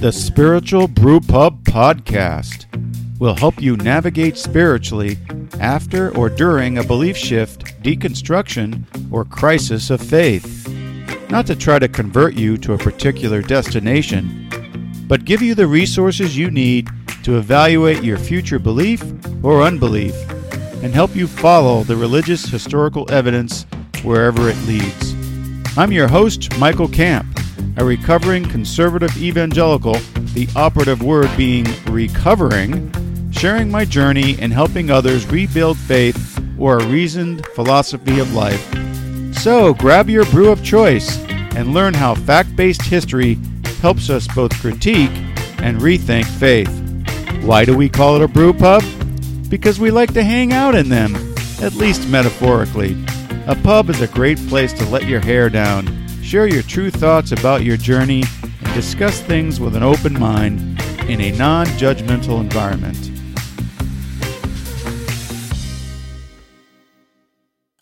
The Spiritual Brew Pub Podcast will help you navigate spiritually after or during a belief shift, deconstruction, or crisis of faith. Not to try to convert you to a particular destination, but give you the resources you need to evaluate your future belief or unbelief and help you follow the religious historical evidence wherever it leads. I'm your host, Michael Camp, a recovering conservative evangelical, the operative word being recovering, sharing my journey and helping others rebuild faith or a reasoned philosophy of life. So grab your brew of choice and learn how fact based history helps us both critique and rethink faith. Why do we call it a brew pub? Because we like to hang out in them, at least metaphorically. A pub is a great place to let your hair down, share your true thoughts about your journey, and discuss things with an open mind in a non judgmental environment.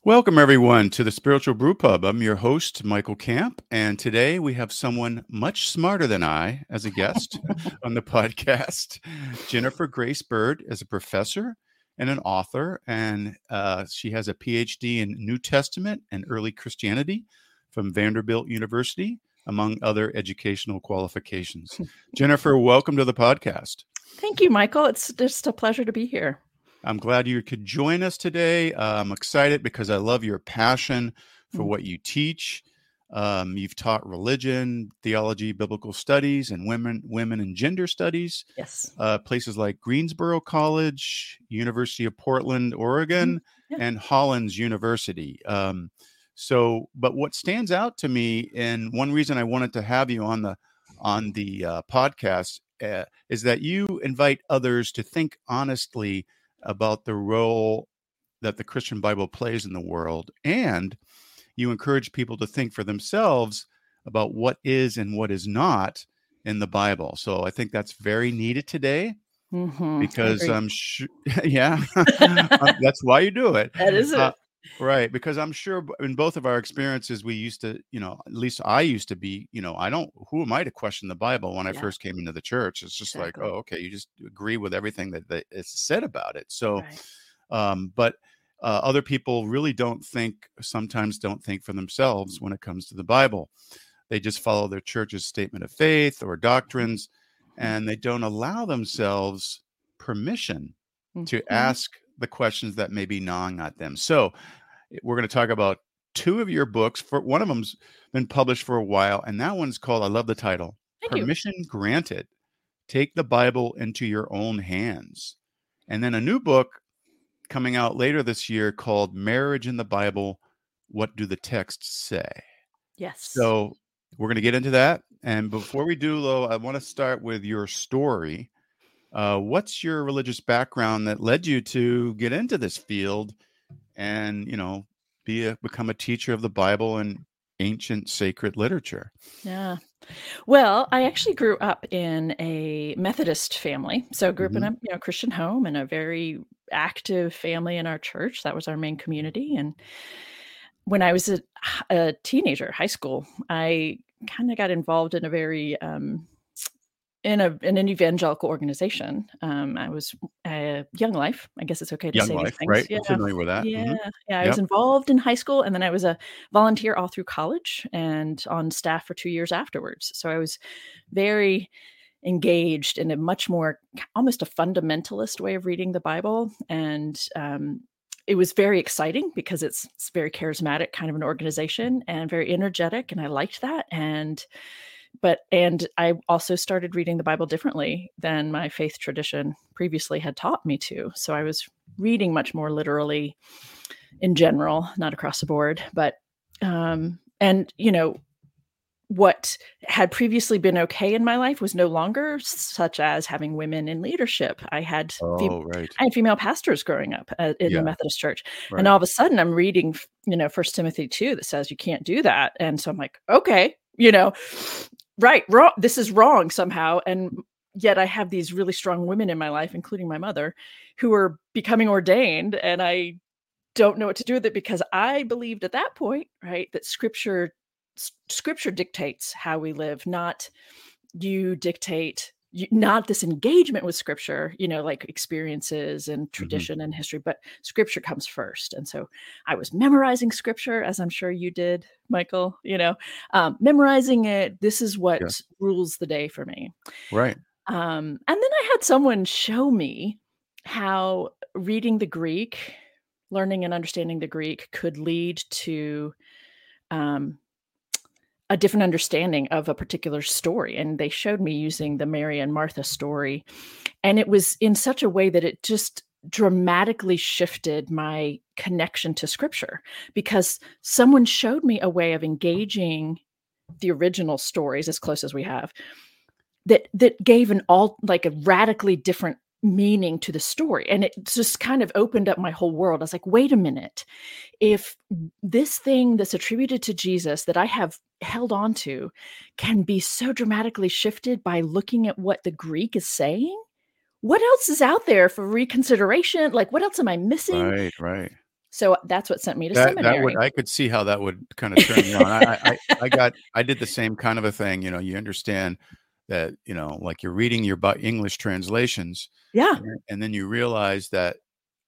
Welcome, everyone, to the Spiritual Brew Pub. I'm your host, Michael Camp, and today we have someone much smarter than I as a guest on the podcast. Jennifer Grace Bird is a professor and an author, and uh, she has a PhD in New Testament and early Christianity from Vanderbilt University, among other educational qualifications. Jennifer, welcome to the podcast. Thank you, Michael. It's just a pleasure to be here. I'm glad you could join us today. Uh, I'm excited because I love your passion for Mm. what you teach. Um, you've taught religion, theology, biblical studies, and women, women and gender studies. Yes. Uh, places like Greensboro College, University of Portland, Oregon, Yeah. and Hollins University. Um, so, but what stands out to me, and one reason I wanted to have you on the on the uh, podcast, uh, is that you invite others to think honestly about the role that the Christian Bible plays in the world, and you encourage people to think for themselves about what is and what is not in the Bible. So I think that's very needed today Mhm. Because. I'm sure, yeah, Um, that's why you do it. that is it. Uh, right because i'm sure in both of our experiences we used to you know at least i used to be you know i don't who am i to question the bible when i first came into the church? It's just like oh okay you just agree with everything that, that is said about it. So Right. um but uh, other people really don't think sometimes don't think for themselves when it comes to the bible. They just follow their church's statement of faith or doctrines and they don't allow themselves permission to Mhm. ask the questions that may be gnawing at them. So, eh, we're going to talk about two of your books. For one of them's been published for a while, and that one's called. I love the title. Thank you. Permission granted. Take the Bible into your own hands. And then a new book coming out later this year called Marriage in the Bible. What do the texts say? Yes. So we're going to get into that. And before we do, though, I want to start with your story. Uh, what's your religious background that led you to get into this field and, you know, be a, become a teacher of the Bible and ancient sacred literature? yeah. Well, I actually grew up in a Methodist family. So I grew up in Mhm. a you know Christian home and a very active family in our church. That was our main community. And when I was a, a teenager, high school, I kind of got involved in a very um, in a in an evangelical organization. Um, I was uh, Young Life. I guess it's okay to Young say life, things. right? Yeah. I'm familiar with that. Yeah, Mhm. yeah. I was involved in high school, and then I was a volunteer all through college and on staff for two years afterwards. So I was very engaged in a much more almost a fundamentalist way of reading the Bible, and um, it was very exciting because it's it's very charismatic kind of an organization and very energetic, and I liked that. And but and I also started reading the Bible differently than my faith tradition previously had taught me to. So I was reading much more literally in general, not across the board, but um and you know what had previously been okay in my life was no longer such as having women in leadership. I had fem- Oh, right. I had female pastors growing up uh, in Yeah. the Methodist church. Right. And all of a sudden I'm reading, you know, First Timothy 2 that says you can't do that. And so I'm like, okay, you know, right, wrong. This is wrong somehow. And yet I have these really strong women in my life, including my mother, who are becoming ordained. And I don't know what to do with it because I believed at that point, right, that scripture s- scripture dictates how we live, not you dictate not this engagement with scripture you know like experiences and Mm-hmm. tradition and history but scripture comes first and so i was memorizing scripture as i'm sure you did michael you know um, memorizing it this is what Yeah. rules the day for me Right. um, and then I had someone show me how reading the Greek, learning and understanding the Greek could lead to um, a different understanding of a particular story. And they showed me using the Mary and Martha story. And it was in such a way that it just dramatically shifted my connection to scripture because someone showed me a way of engaging the original stories as close as we have that that gave an all like a radically different meaning to the story and it just kind of opened up my whole world i was like wait a minute if this thing that's attributed to jesus that i have held on to can be so dramatically shifted by looking at what the greek is saying what else is out there for reconsideration like what else am i missing Right. Right. so that's what sent me to That, seminary that would I could see how that would kind of turn me on. I, I I got I did the same kind of a thing. You know, you understand that you know, like you're reading your English translations, yeah and then- you realize that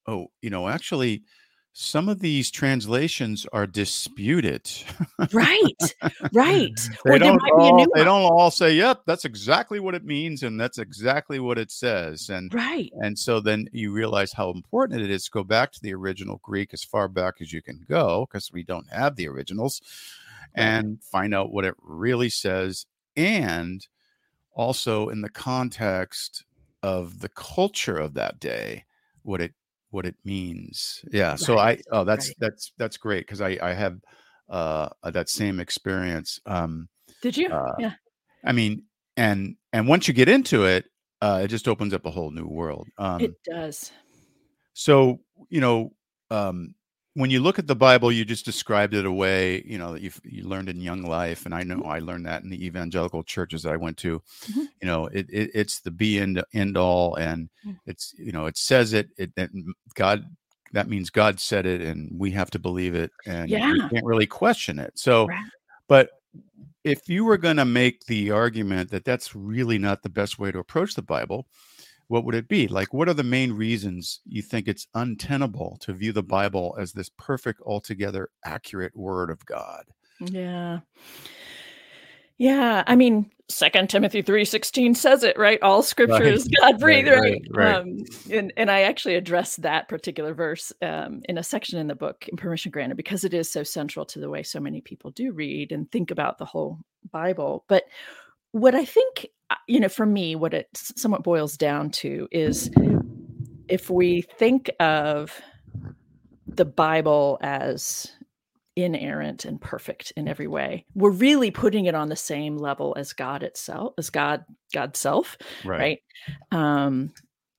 oh, you know, actually, some of these translations are disputed. right right they or don't might be a all new they don't all say, "Yep, that's exactly what it means," and that's exactly what it says. And right and so then you realize how important it is to go back to the original Greek as far back as you can go, because we don't have the originals, and find out what it really says. And also in the context of the culture of that day, what it what it means. Yeah. So I oh that's right. that's that's great because I I have uh that same experience. Um did you uh, yeah I mean, and and once you get into it, uh, it just opens up a whole new world. Um, it does so you know, um, when you look at the Bible, you just described it a way you know that you you learned in young life, and I know I learned that in the evangelical churches that I went to. Mhm. You know, it, it it's the be end end all, and Mm. it's you know it says it. It, it God that means God said it, and we have to believe it, and Yeah. we can't really question it. So, Right. but if you were going to make the argument that that's really not the best way to approach the Bible, what would it be? Like, what are the main reasons you think it's untenable to view the Bible as this perfect, altogether accurate word of God? Yeah. Yeah. I mean, Second Timothy 3:16 says it, right? All scripture Right, is God breathed, right, right? right. Um, and, and I actually addressed that particular verse um, in a section in the book in Permission Granted because it is so central to the way so many people do read and think about the whole Bible. But what I think, you know, for me, what it somewhat boils down to is if we think of the Bible as inerrant and perfect in every way, we're really putting it on the same level as God itself, as God, God's self, right? Um,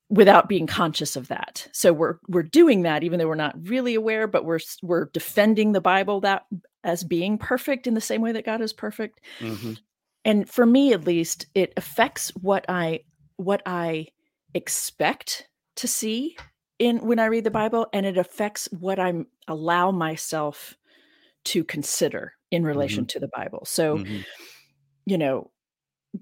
without being conscious of that. So we're we're doing that even though we're not really aware, but we're we're defending the Bible that as being perfect in the same way that God is perfect Mhm. And for me at least it affects what i what i expect to see in when i read the bible and it affects what i'm allow myself to consider in relation to the bible. So Mhm. you know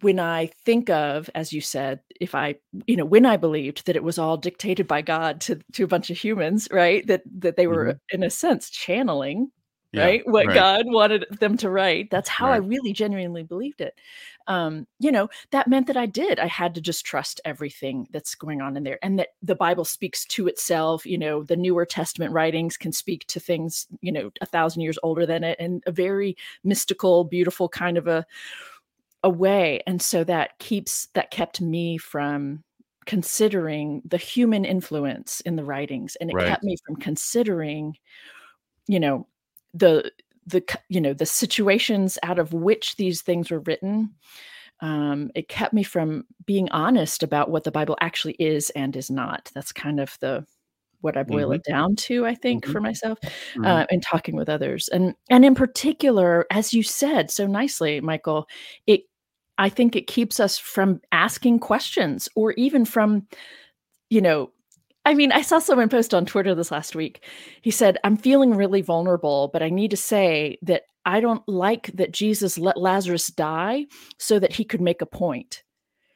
when i think of as you said if i you know when i believed that it was all dictated by god to to a bunch of humans right that that they were in a sense channeling Yeah, right? What right. god wanted them to write. That's how i really genuinely believed it. Um you know that meant that i did. I had to just trust everything that's going on in there and that the bible speaks to itself you know the newer testament writings can speak to things you know a thousand years older than it and a very mystical beautiful kind of a a way. And so that keeps that kept me from considering the human influence in the writings and it Right. kept me from considering you know the the you know the situations out of which these things were written um it kept me from being honest about what the bible actually is and is not that's kind of the what i boil it down to i think Mhm. for myself Mhm. uh, and talking with others and and in particular as you said so nicely michael it i think it keeps us from asking questions or even from you know i mean i saw someone post on twitter this last week he said i'm feeling really vulnerable but i need to say that I don't like that Jesus let Lazarus die so that he could make a point.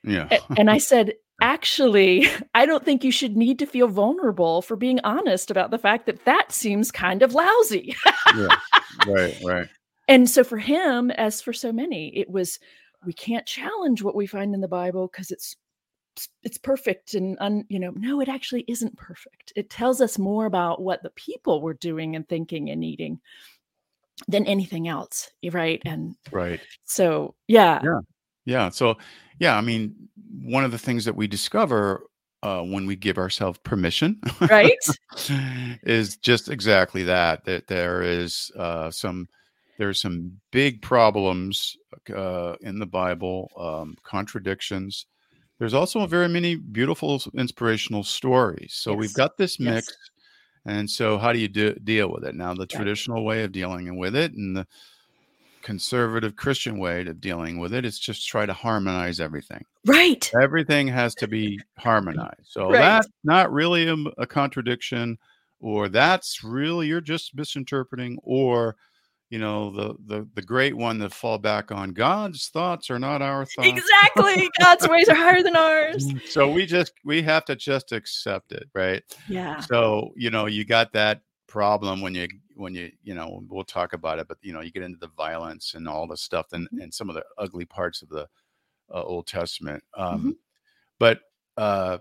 Yeah. and I said, actually, I don't think you should need to feel vulnerable for being honest about the fact that that seems kind of lousy. yeah. Right, right. And so for him, as for so many, it was we can't challenge what we find in the Bible because it's it's perfect and un, you know no it actually isn't perfect. It tells us more about what the people were doing and thinking and eating than anything else right? And right. so yeah. Yeah. Yeah so yeah i mean one of the things that we discover uh, when we give ourselves permission right? is just exactly that that there is uh, some there's some big problems uh, in the bible um, contradictions there's also very many beautiful inspirational stories so yes. we've got this mix yes. and so how do you do, deal with it now the traditional way of dealing with it and the conservative Christian way of dealing with it is just try to harmonize everything. Right. Everything has to be harmonized. So Right. that's not really a, a contradiction, or that's really you're just misinterpreting, or you know the the the great one that fall back on God's thoughts are not our thoughts. Exactly. God's ways are higher than ours. So we just we have to just accept it, right? Yeah. So you know you got that problem when you when you you know we'll talk about it, but you know you get into the violence and all the stuff and and some of the ugly parts of the uh, Old Testament. Um, Mhm. But uh,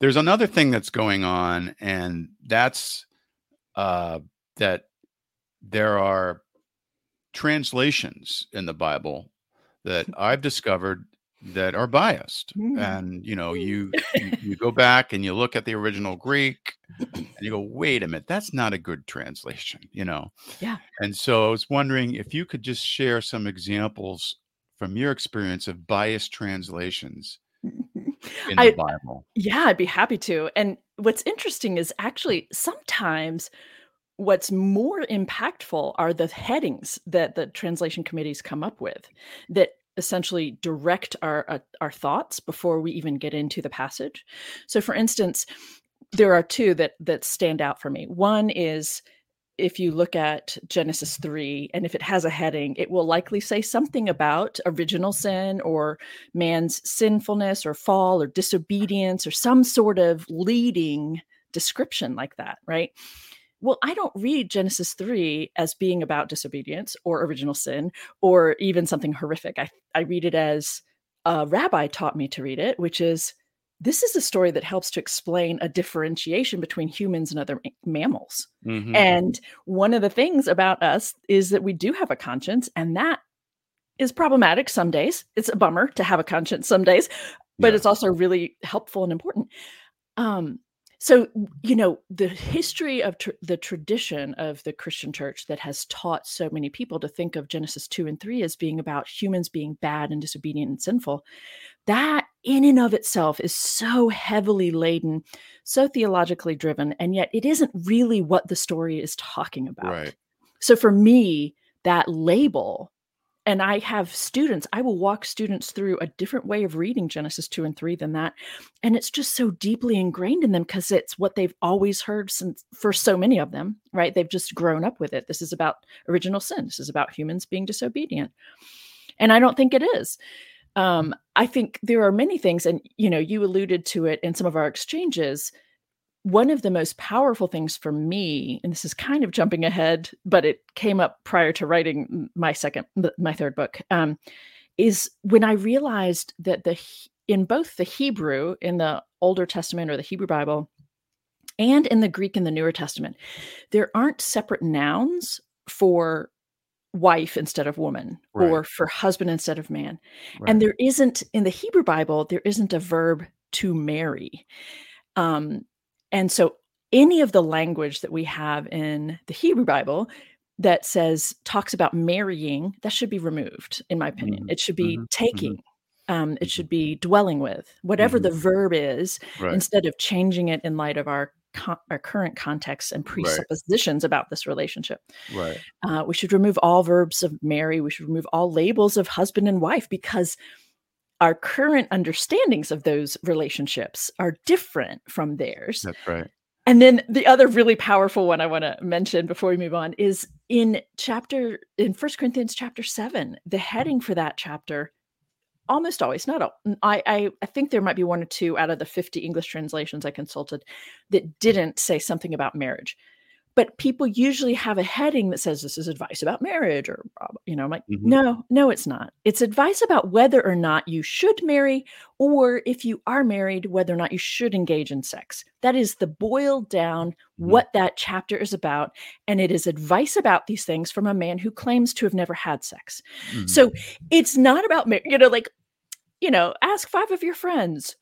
there's another thing that's going on, and that's uh, that there are translations in the Bible that I've discovered that are biased. Mm. And you know, you you, you go back and you look at the original Greek, and you go, "Wait a minute, that's not a good translation." You know. Yeah. And so I was wondering if you could just share some examples from your experience of biased translations in I- the Bible. Yeah, I'd be happy to. And what's interesting is actually sometimes what's more impactful are the headings that the translation committees come up with that essentially direct our uh, our thoughts before we even get into the passage. So for instance, there are two that that stand out for me. One is if you look at Genesis 3 and if it has a heading, it will likely say something about original sin or man's sinfulness or fall or disobedience or some sort of leading description like that, right? Well, I don't read Genesis 3 as being about disobedience or original sin or even something horrific. I, I read it as a rabbi taught me to read it, which is this is a story that helps to explain a differentiation between humans and other ma- mammals. Mhm. And one of the things about us is that we do have a conscience, and that is problematic some days. It's a bummer to have a conscience some days, but Yeah. it's also really helpful and important. Um, so, you know, the history of tr- the tradition of the Christian church that has taught so many people to think of Genesis 2 and 3 as being about humans being bad and disobedient and sinful, that in and of itself is so heavily laden, so theologically driven, and yet it isn't really what the story is talking about. Right. So for me, that label, and I have students, I will walk students through a different way of reading Genesis 2 and 3 than that. And it's just so deeply ingrained in them because it's what they've always heard since for so many of them, right? They've just grown up with it. This is about original sin. This is about humans being disobedient. And I don't think it is. Um, I think there are many things, and you know, you alluded to it in some of our exchanges one of the most powerful things for me and this is kind of jumping ahead but it came up prior to writing my second my third book um, is when i realized that the in both the hebrew in the older testament or the hebrew bible and in the greek in the newer testament there aren't separate nouns for wife instead of woman or for husband instead of man. Right. and there isn't in the hebrew bible there isn't a verb to marry. Um, and so any of the language that we have in the hebrew bible that says talks about marrying that should be removed in my opinion Mhm, it should be mhm, taking um, it Mhm. should be dwelling with whatever Mhm. the verb is right. instead of changing it in light of our con- our current context and Right. presuppositions about this relationship right. uh, we should remove all verbs of marry. We should remove all labels of husband and wife because our current understandings of those relationships are different from theirs. That's right. And then the other really powerful one I want to mention before we move on is in chapter in First Corinthians chapter seven. The mm-hmm. heading for that chapter, almost always, not all. I, I I think there might be one or two out of the fifty English translations I consulted that mm-hmm. didn't say something about marriage but people usually have a heading that says this is advice about marriage or you know i'm like mm-hmm. no no it's not it's advice about whether or not you should marry or if you are married whether or not you should engage in sex that is the boiled down mm-hmm. what that chapter is about and it is advice about these things from a man who claims to have never had sex mm-hmm. so it's not about you know like you know ask five of your friends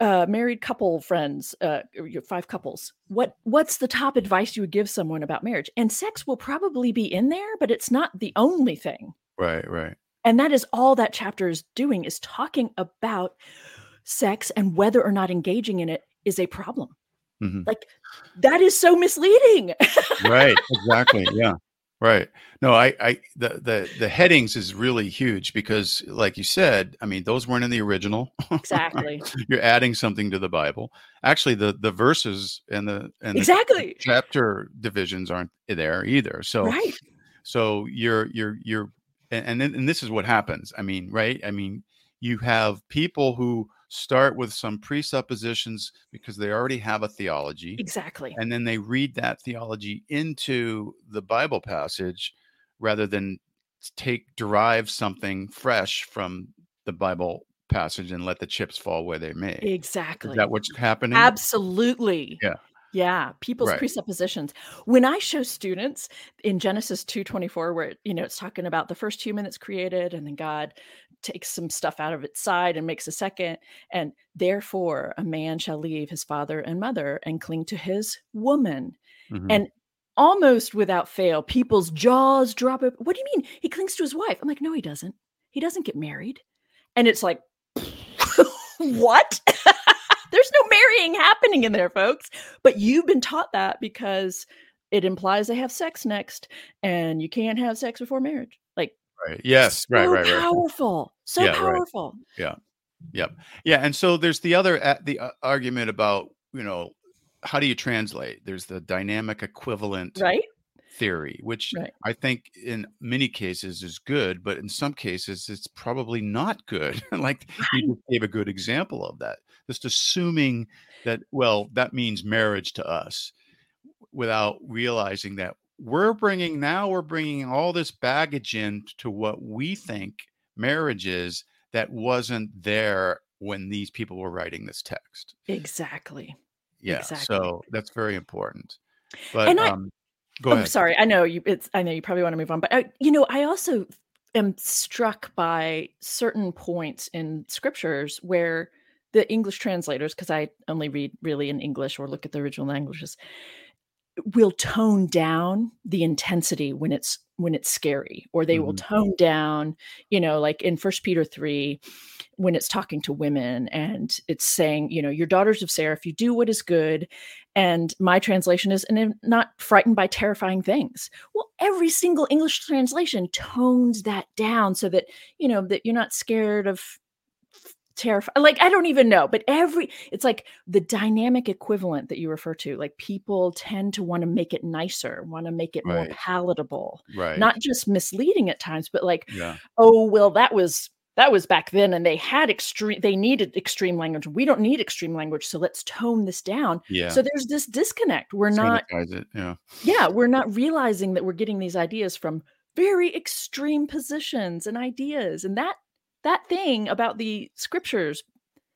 uh, married couple friends, uh, five couples, what what's the top advice you would give someone about marriage? And sex will probably be in there, but it's not the only thing. Right, right. And that is all that chapter is doing is talking about sex and whether or not engaging in it is a problem. Mm-hmm. Like that is so misleading. right, exactly. Yeah. Right. No, I, I, the, the, the headings is really huge because, like you said, I mean, those weren't in the original. Exactly. You're adding something to the Bible. Actually, the the verses and the and exactly the chapter divisions aren't there either. So, right. So you're you're you're, and and, then, and this is what happens. I mean, right? I mean, you have people who start with some presuppositions because they already have a theology. Exactly. And then they read that theology into the Bible passage rather than take derive something fresh from the Bible passage and let the chips fall where they may. Exactly. Is that what's happening? Absolutely. Yeah. Yeah, people's right. presuppositions. When I show students in Genesis 2:24 where you know it's talking about the first human that's created and then God takes some stuff out of its side and makes a second and therefore a man shall leave his father and mother and cling to his woman. Mm-hmm. And almost without fail people's jaws drop up. What do you mean? He clings to his wife. I'm like, "No, he doesn't. He doesn't get married." And it's like what? There's no marrying happening in there, folks. But you've been taught that because it implies they have sex next and you can't have sex before marriage. Right. Yes. So right, right, right. Powerful. So yeah, powerful. Right. Yeah. Yep. Yeah. And so there's the other, the uh, argument about, you know, how do you translate? There's the dynamic equivalent. Right theory, which right. I think in many cases is good, but in some cases it's probably not good. like you gave a good example of that. Just assuming that, well, that means marriage to us without realizing that we're bringing now we're bringing all this baggage in to what we think marriage is that wasn't there when these people were writing this text. Exactly. Yeah. Exactly. So that's very important. But and I, um, Go oh, ahead. sorry. I know you. It's. I know you probably want to move on, but I, you know, I also am struck by certain points in scriptures where the English translators, because I only read really in English or look at the original languages, will tone down the intensity when it's when it's scary or they mm-hmm. will tone down you know like in first peter 3 when it's talking to women and it's saying you know your daughters of sarah if you do what is good and my translation is and not frightened by terrifying things well every single english translation tones that down so that you know that you're not scared of terrified like i don't even know but every it's like the dynamic equivalent that you refer to like people tend to want to make it nicer want to make it right. more palatable right. not just misleading at times but like yeah. oh well that was that was back then and they had extreme they needed extreme language. We don't need extreme language so let's tone this down. Yeah. So there's this disconnect. We're not yeah. Yeah we're not realizing that we're getting these ideas from very extreme positions and ideas and that that thing about the scriptures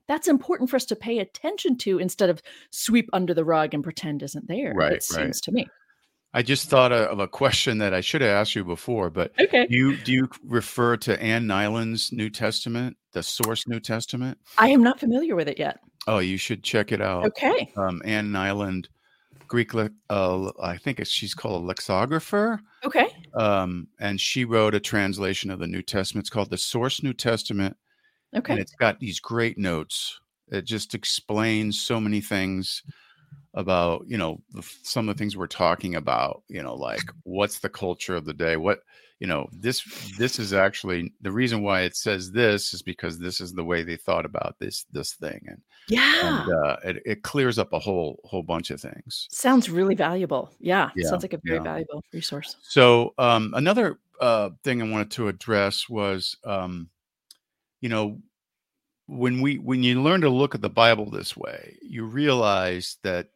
that's important for us to pay attention to instead of sweep under the rug and pretend isn't there right it seems to me I just thought of a question that I should have asked you before, but okay. do you do you refer to Ann Nyland's New Testament, the Source New Testament? I am not familiar with it yet. Oh, you should check it out. Okay. Um, Ann Nyland, Greek, uh, I think she's called a lexicographer. Okay. Um, and she wrote a translation of the New Testament. It's called the Source New Testament. Okay. And it's got these great notes. It just explains so many things about you know the, some of the things we're talking about you know like what's the culture of the day what you know this this is actually the reason why it says this is because this is the way they thought about this this thing and yeah. and uh, it, it clears up a whole whole bunch of things. Sounds really valuable. Yeah, Yeah, sounds like a very yeah. valuable resource. So um another uh thing i wanted to address was um you know when we when you learn to look at the bible this way you realize that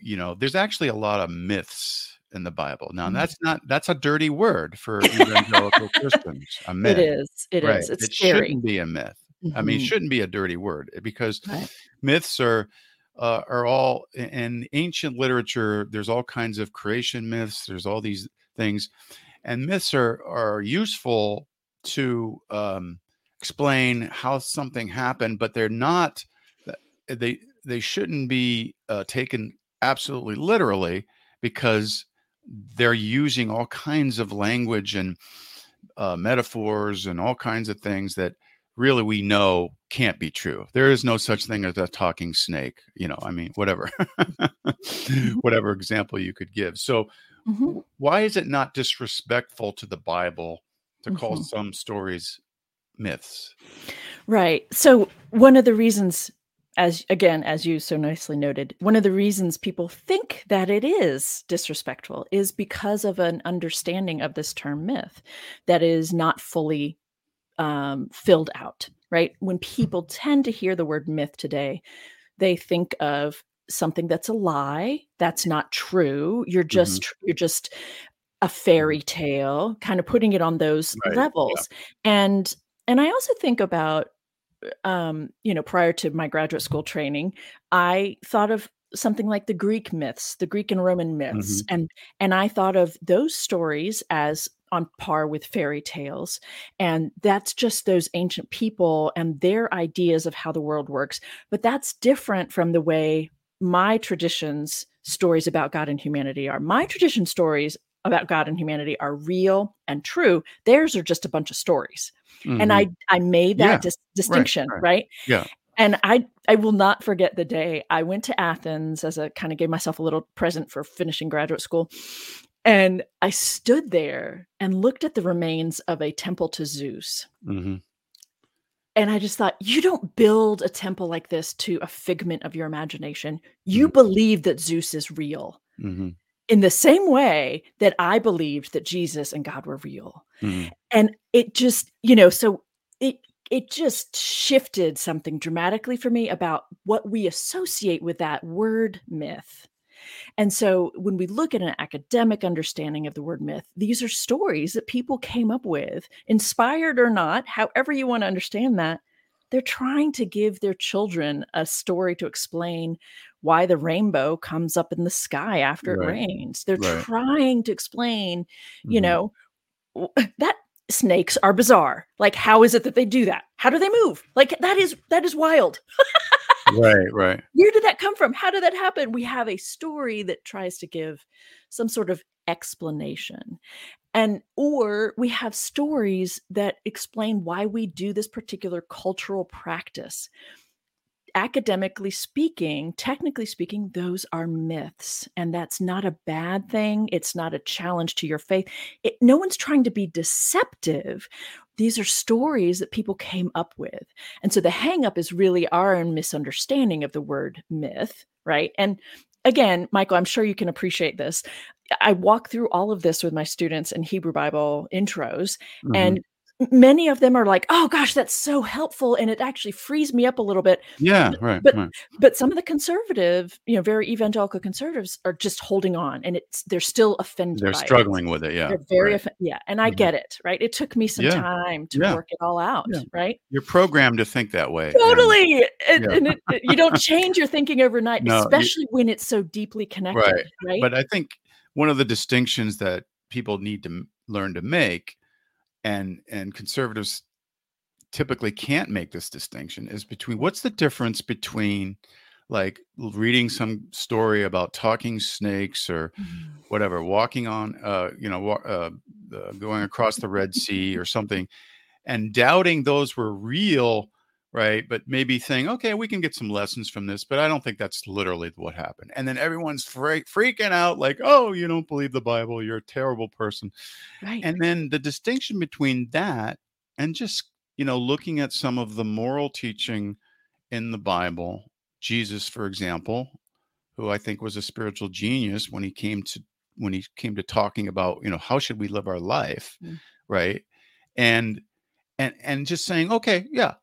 you know there's actually a lot of myths in the bible now Mhm. that's not that's a dirty word for evangelical christians a myth it is It is. right it's it scary shouldn't be a myth i mean it Mhm. shouldn't be a dirty word eh, because Right. myths are uh, are all in- in ancient literature there's all kinds of creation myths there's all these things and myths are are useful to um, explain how something happened but they're not they they shouldn't be uh, taken absolutely literally because they're using all kinds of language and uh, metaphors and all kinds of things that really we know can't be true. There is no such thing as a talking snake. You know, I mean, whatever, whatever example you could give. So, Mhm. why is it not disrespectful to the Bible to call Mhm. some stories myths? Right. So one of the reasons as again as you so nicely noted, one of the reasons people think that it is disrespectful is because of an understanding of this term myth that is not fully um, filled out, right? When people tend to hear the word myth today, they think of something that's a lie, that's not true. You're just tr- you're just a fairy tale, kind of putting it on those Right, yeah. levels. And and I also think about um, you know, prior to my graduate school training, I thought of something like the Greek myths, the Greek and Roman myths, and and I thought of those stories as on par with fairy tales, and that's just those ancient people and their ideas of how the world works. But that's different from the way my traditions stories about God and humanity are. My tradition stories about God and humanity are real and true. Theirs are just a bunch of stories and Mhm. I I made that Yeah, dis- distinction, right. right. Yeah. And I I will not forget the day I went to Athens as a kind of gave myself a little present for finishing graduate school. And I stood there and looked at the remains of a temple to Zeus. Mhm. And I just thought, you don't build a temple like this to a figment of your imagination. You believe that Zeus is real Mhm. In the same way that I believed that Jesus and God were real Mhm. and it just you know so it it just shifted something dramatically for me about what we associate with that word myth and so when we look at an academic understanding of the word myth these are stories that people came up with inspired or not however you want to understand that they're trying to give their children a story to explain why the rainbow comes up in the sky after it rains. They're Right. trying to explain you Mhm. know that snakes are bizarre. Like how is it that they do that? How do they move? Like that is that is wild. Right, right. where did that come from? How did that happen? We have a story that tries to give some sort of explanation and or we have stories that explain why we do this particular cultural practice. Academically speaking technically speaking those are myths and that's not a bad thing it's not a challenge to your faith. It, no one's trying to be deceptive. These are stories that people came up with and so the hang up is really our own misunderstanding of the word myth right? And again michael i'm sure you can appreciate this i walk through all of this with my students in hebrew bible intros Mhm. and many of them are like oh gosh that's so helpful and it actually frees me up a little bit yeah, right, but- right. but some of the conservative you know very evangelical conservatives are just holding on and it's they're still offended They're by it. struggling with it. Yeah, they're very right. yeah and i Mhm. get it right it took me some Yeah. time to Yeah. work it all out Yeah. right You're programmed to think that way. totally and, Yeah. and it, you don't change your thinking overnight No, you- especially when it's so deeply connected right, But I think one of the distinctions that people need to learn to make, and and conservatives typically can't make this distinction, is between what's the difference between like reading some story about talking snakes or Mhm. whatever, walking on, uh, you know, uh, uh, going across the Red Sea or something, and doubting those were real right? But maybe saying, okay, we can get some lessons from this, but I don't think that's literally what happened. And then everyone's fre- freaking out, like, oh, you don't believe the Bible, you're a terrible person. Right. And then the distinction between that and just, you know, looking at some of the moral teaching in the Bible, Jesus, for example, who I think was a spiritual genius when he came to when he came to talking about, you know, how should we live our life, Mm. right? And and and just saying, okay, yeah,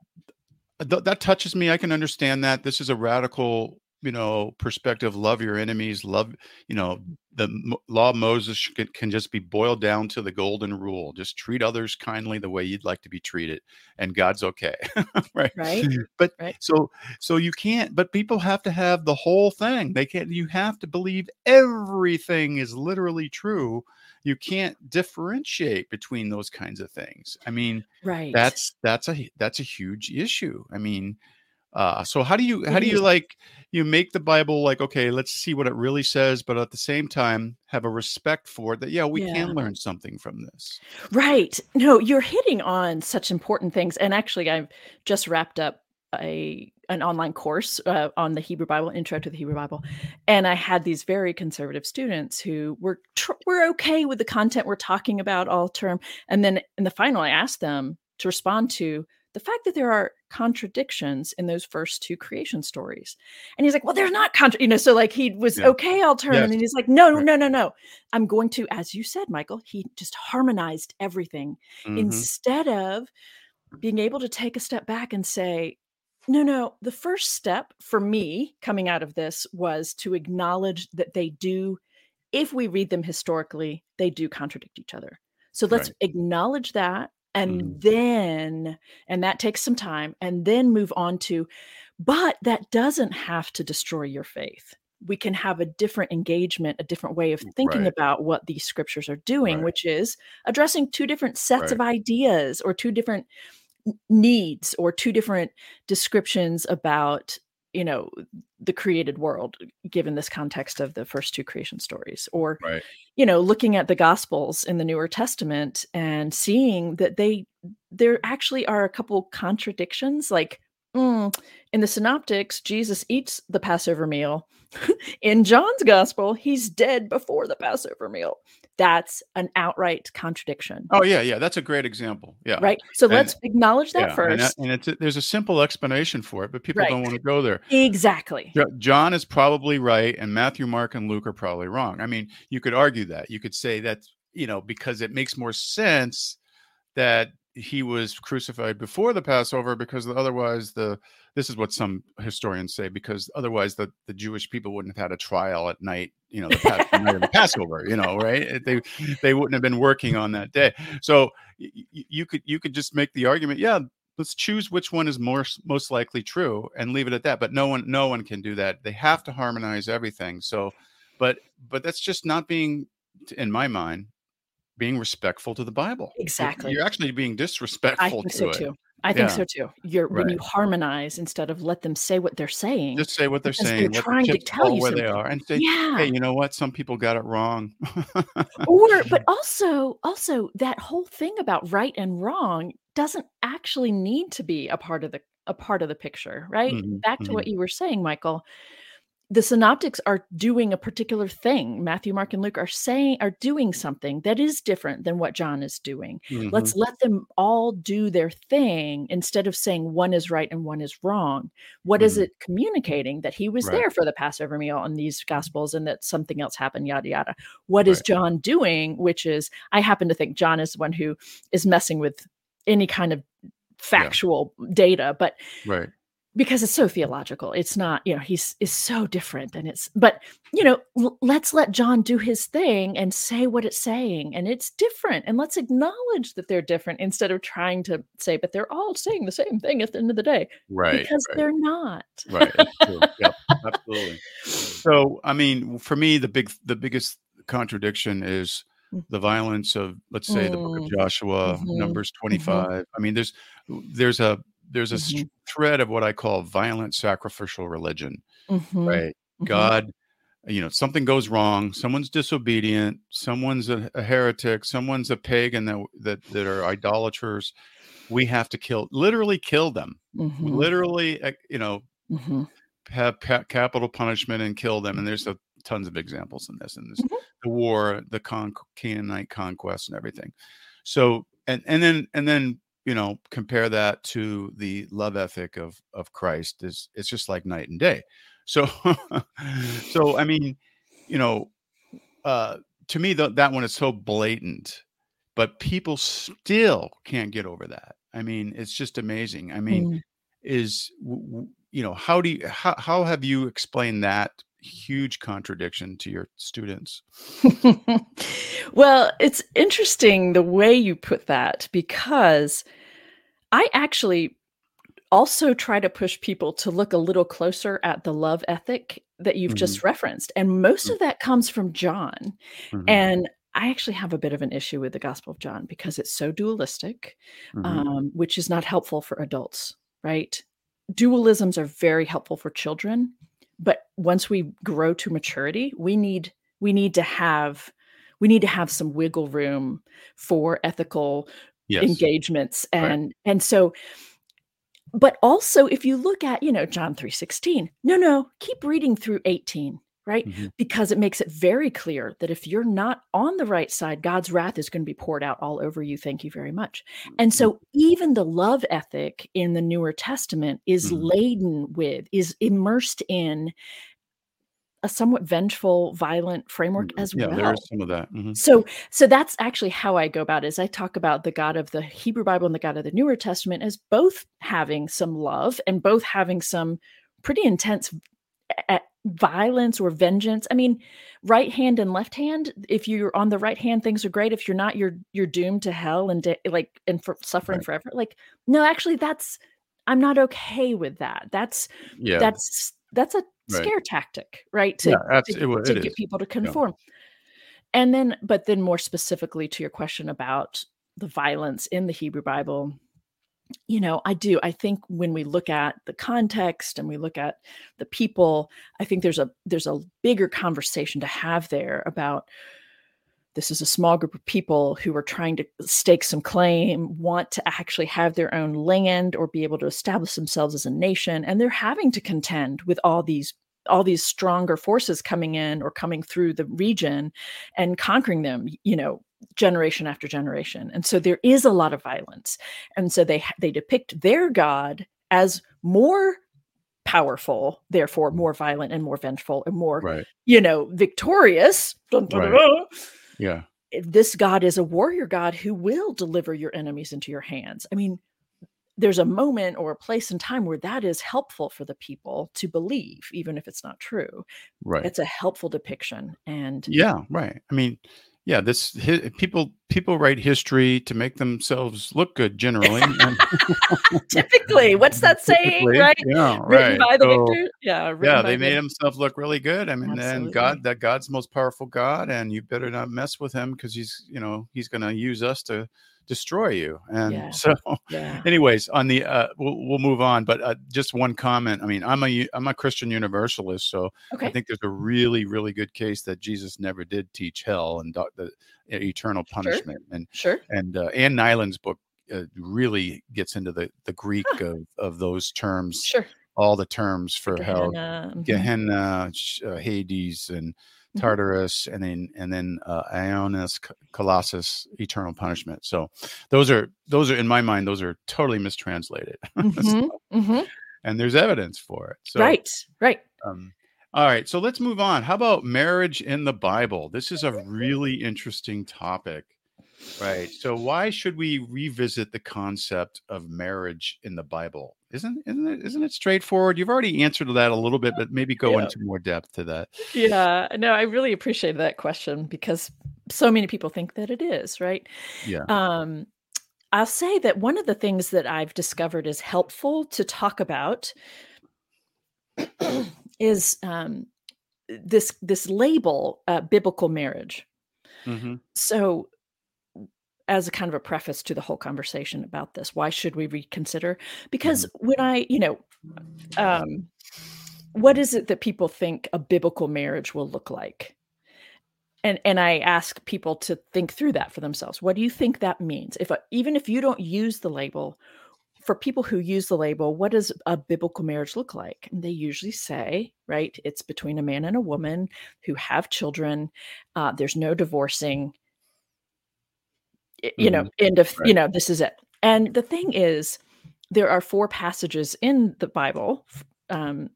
th- that touches me. I can understand that. This is a radical, you know, perspective. Love your enemies. Love, you know, the Mo- law of Moses can, can just be boiled down to the golden rule. Just treat others kindly the way you'd like to be treated, and God's okay, right? Right. But Right. so so you can't. But people have to have the whole thing. They can't. You have to believe everything is literally true. You can't differentiate between those kinds of things. I mean, Right. that's that's a that's a huge issue i mean uh so how do you how do you like you make the bible like okay let's see what it really says but at the same time have a respect for it that yeah we Yeah. can learn something from this Right. No, you're hitting on such important things. And actually, I've just wrapped up a an online course uh, on the Hebrew Bible, Intro to the Hebrew Bible, and I had these very conservative students who were tr- were okay with the content we're talking about all term. And then in the final, I asked them to respond to the fact that there are contradictions in those first two creation stories. And he's like, "Well, there's not contra," you know. So like he was Yeah. okay all term, Yes. and then he's like, "No, no, Right. no, no, no. I'm going to, as you said, Michael. He just harmonized everything." Mhm. instead of being able to take a step back and say, no, no, the first step for me coming out of this was to acknowledge that they do, if we read them historically, they do contradict each other. So let's Right. acknowledge that. And Mhm. then, and that takes some time, and then move on to, but that doesn't have to destroy your faith. We can have a different engagement, a different way of thinking Right. about what these scriptures are doing, Right. which is addressing two different sets of ideas or two different needs or two different descriptions about you know the created world given this context of the first two creation stories or right. you know looking at the gospels in the newer testament and seeing that they there actually are a couple contradictions like mm, in the synoptics jesus eats the passover meal. In john's gospel he's dead before the passover meal that's an outright contradiction oh yeah yeah that's a great example yeah right so And- let's acknowledge that yeah, and, uh, first and it's there's a simple explanation for it but people Right. don't want to go there exactly John is probably right, and Matthew, Mark, and Luke are probably wrong. I mean, you could argue that. You could say that, you know, because it makes more sense that he was crucified before the Passover, because otherwise the this is what some historians say, because otherwise the, the Jewish people wouldn't have had a trial at night, you know, the, the night of the Passover, you know, right? They they wouldn't have been working on that day. So y- you could you could just make the argument, yeah, let's choose which one is more most likely true and leave it at that but no one no one can do that they have to harmonize everything so but but that's just not being in my mind being respectful to the bible Exactly. you're actually being disrespectful I think to so it too. I think Yeah. so too. You're when you harmonize instead of let them say what they're saying. just say what they're Because they're saying trying to tell you where they are and say yeah. hey you know what some people got it wrong or but also also that whole thing about right and wrong doesn't actually need to be a part of the a part of the picture, right? Mhm, Back to mhm. what you were saying, Michael. The synoptics are doing a particular thing. Matthew, Mark, and Luke are saying are doing something that is different than what John is doing. Mhm. let's let them all do their thing instead of saying one is right and one is wrong What is Mhm. it communicating that he was Right. there for the passover meal in these gospels and that something else happened yada yada What is Right. john doing which is i happen to think john is the one who is messing with any kind of factual data but right because it's so theological it's not you know he's is so different and it's but you know l- let's let john do his thing and say what it's saying and it's different and let's acknowledge that they're different instead of trying to say but they're all saying the same thing at the end of the day right because right. they're not right yep absolutely so i mean for me the big the biggest contradiction is Mm. the violence of let's say the book of Mm. joshua Mhm. numbers 25 i mean there's there's a there's a Mhm. thread of what i call violent sacrificial religion Mhm, right mhm. god you know something goes wrong someone's disobedient someone's a, a heretic someone's a pagan that, that that are idolaters we have to kill literally kill them Mhm. literally uh, you know have pa- capital punishment and kill them and there's a, tons of examples in this and this Mhm. the war the con- canaanite conquest and everything so and and then and then you know compare that to the love ethic of of christ is it's just like night and day. So so i mean you know uh to me th- that one is so blatant but people still can't get over that. I mean it's just amazing. I mean Mm. is you know how do you how, how have you explained that huge contradiction to your students well, it's interesting the way you put that because I actually also try to push people to look a little closer at the love ethic that you've just referenced. And most of that comes from John. Mhm, And I actually have a bit of an issue with the Gospel of John because it's so dualistic, mhm. um, which is not helpful for adults, right? Dualisms are very helpful for children, but once we grow to maturity, we need we need to have we need to have some wiggle room for ethical yes engagements Right. and and so but also if you look at you know john 3.16 no no keep reading through 18 right Mhm. because it makes it very clear that if you're not on the right side god's wrath is going to be poured out all over you thank you very much and so even the love ethic in the newer testament is Mhm. laden with is immersed in a somewhat vengeful violent framework Mhm. as yeah well there is some of that Mhm. so so that's actually how I go about it is I talk about the God of the Hebrew Bible and the God of the Newer Testament as both having some love and both having some pretty intense violence or vengeance. I mean, right hand and left hand, if you're on the right hand things are great. If you're not you're you're doomed to hell and da- like and for suffering Right. forever. Like no, actually that's I'm not okay with that. That's yeah that's that's a Right. scare tactic, right? To yeah to, to get is people to conform. And then, but then more specifically to your question about the violence in the Hebrew Bible, you know, I do. I think when we look at the context and we look at the people, I think there's a there's a bigger conversation to have there about this is a small group of people who are trying to stake some claim, want to actually have their own land or be able to establish themselves as a nation, and they're having to contend with all these all these stronger forces coming in or coming through the region and conquering them, you know, generation after generation. And so there is a lot of violence. And so they they depict their god as more powerful, therefore more violent and more vengeful and more, right you know, victorious. Dun, dun, Right. dun yeah this God is a warrior God who will deliver your enemies into your hands. I mean, there's a moment or a place in time where that is helpful for the people to believe, even if it's not true. right It's a helpful depiction. And Yeah, right. I mean, yeah, this hi- people people write history to make themselves look good generally. typically, what's that saying, right? Yeah, Written right. by the So, victor. Yeah. yeah, they the- made himself look really good. I mean, and God, that God's most powerful God, and you better not mess with him because he's, you know, he's going to use us to destroy you. And Yeah. so, Yeah. anyways, on the uh, we'll, we'll move on, but uh, just one comment. I mean, I'm a I'm a Christian universalist, so Okay. I think there's a really really good case that Jesus never did teach hell and doc- the eternal Sure. punishment, and Sure. and uh, Ann Nyland's book uh, really gets into the the Greek of of those terms, Sure. all the terms for hell, Gehenna, mhm. Gehenna, uh, Hades, and. Tartarus, and then and then uh, aionios, kolasis, eternal punishment. So those are those are in my mind those are totally mistranslated, Mhm, mhm. and there's evidence for it. So, right. Right. Um, all right, so let's move on. How about marriage in the Bible? This is a really interesting topic. Right. So why should we revisit the concept of marriage in the Bible? Isn't isn't it isn't it straightforward? You've already answered that a little bit, but maybe go Yeah. into more depth to that. Yeah. No, I really appreciate that question because so many people think that it is, right? Yeah. Um, I'll say that one of the things that I've discovered is helpful to talk about is um, this this label, uh, biblical marriage. Mhm. So, as a kind of a preface to the whole conversation about this, why should we reconsider? Because when I, you know, um, what is it that people think a biblical marriage will look like? And and I ask people to think through that for themselves. What do you think that means? If a, even if you don't use the label, for people who use the label, what does a biblical marriage look like? And they usually say, right, it's between a man and a woman who have children. Uh, there's no divorcing. You know, mm-hmm. end of right. you know, this is it. And the thing is, there are four passages in the Bible um,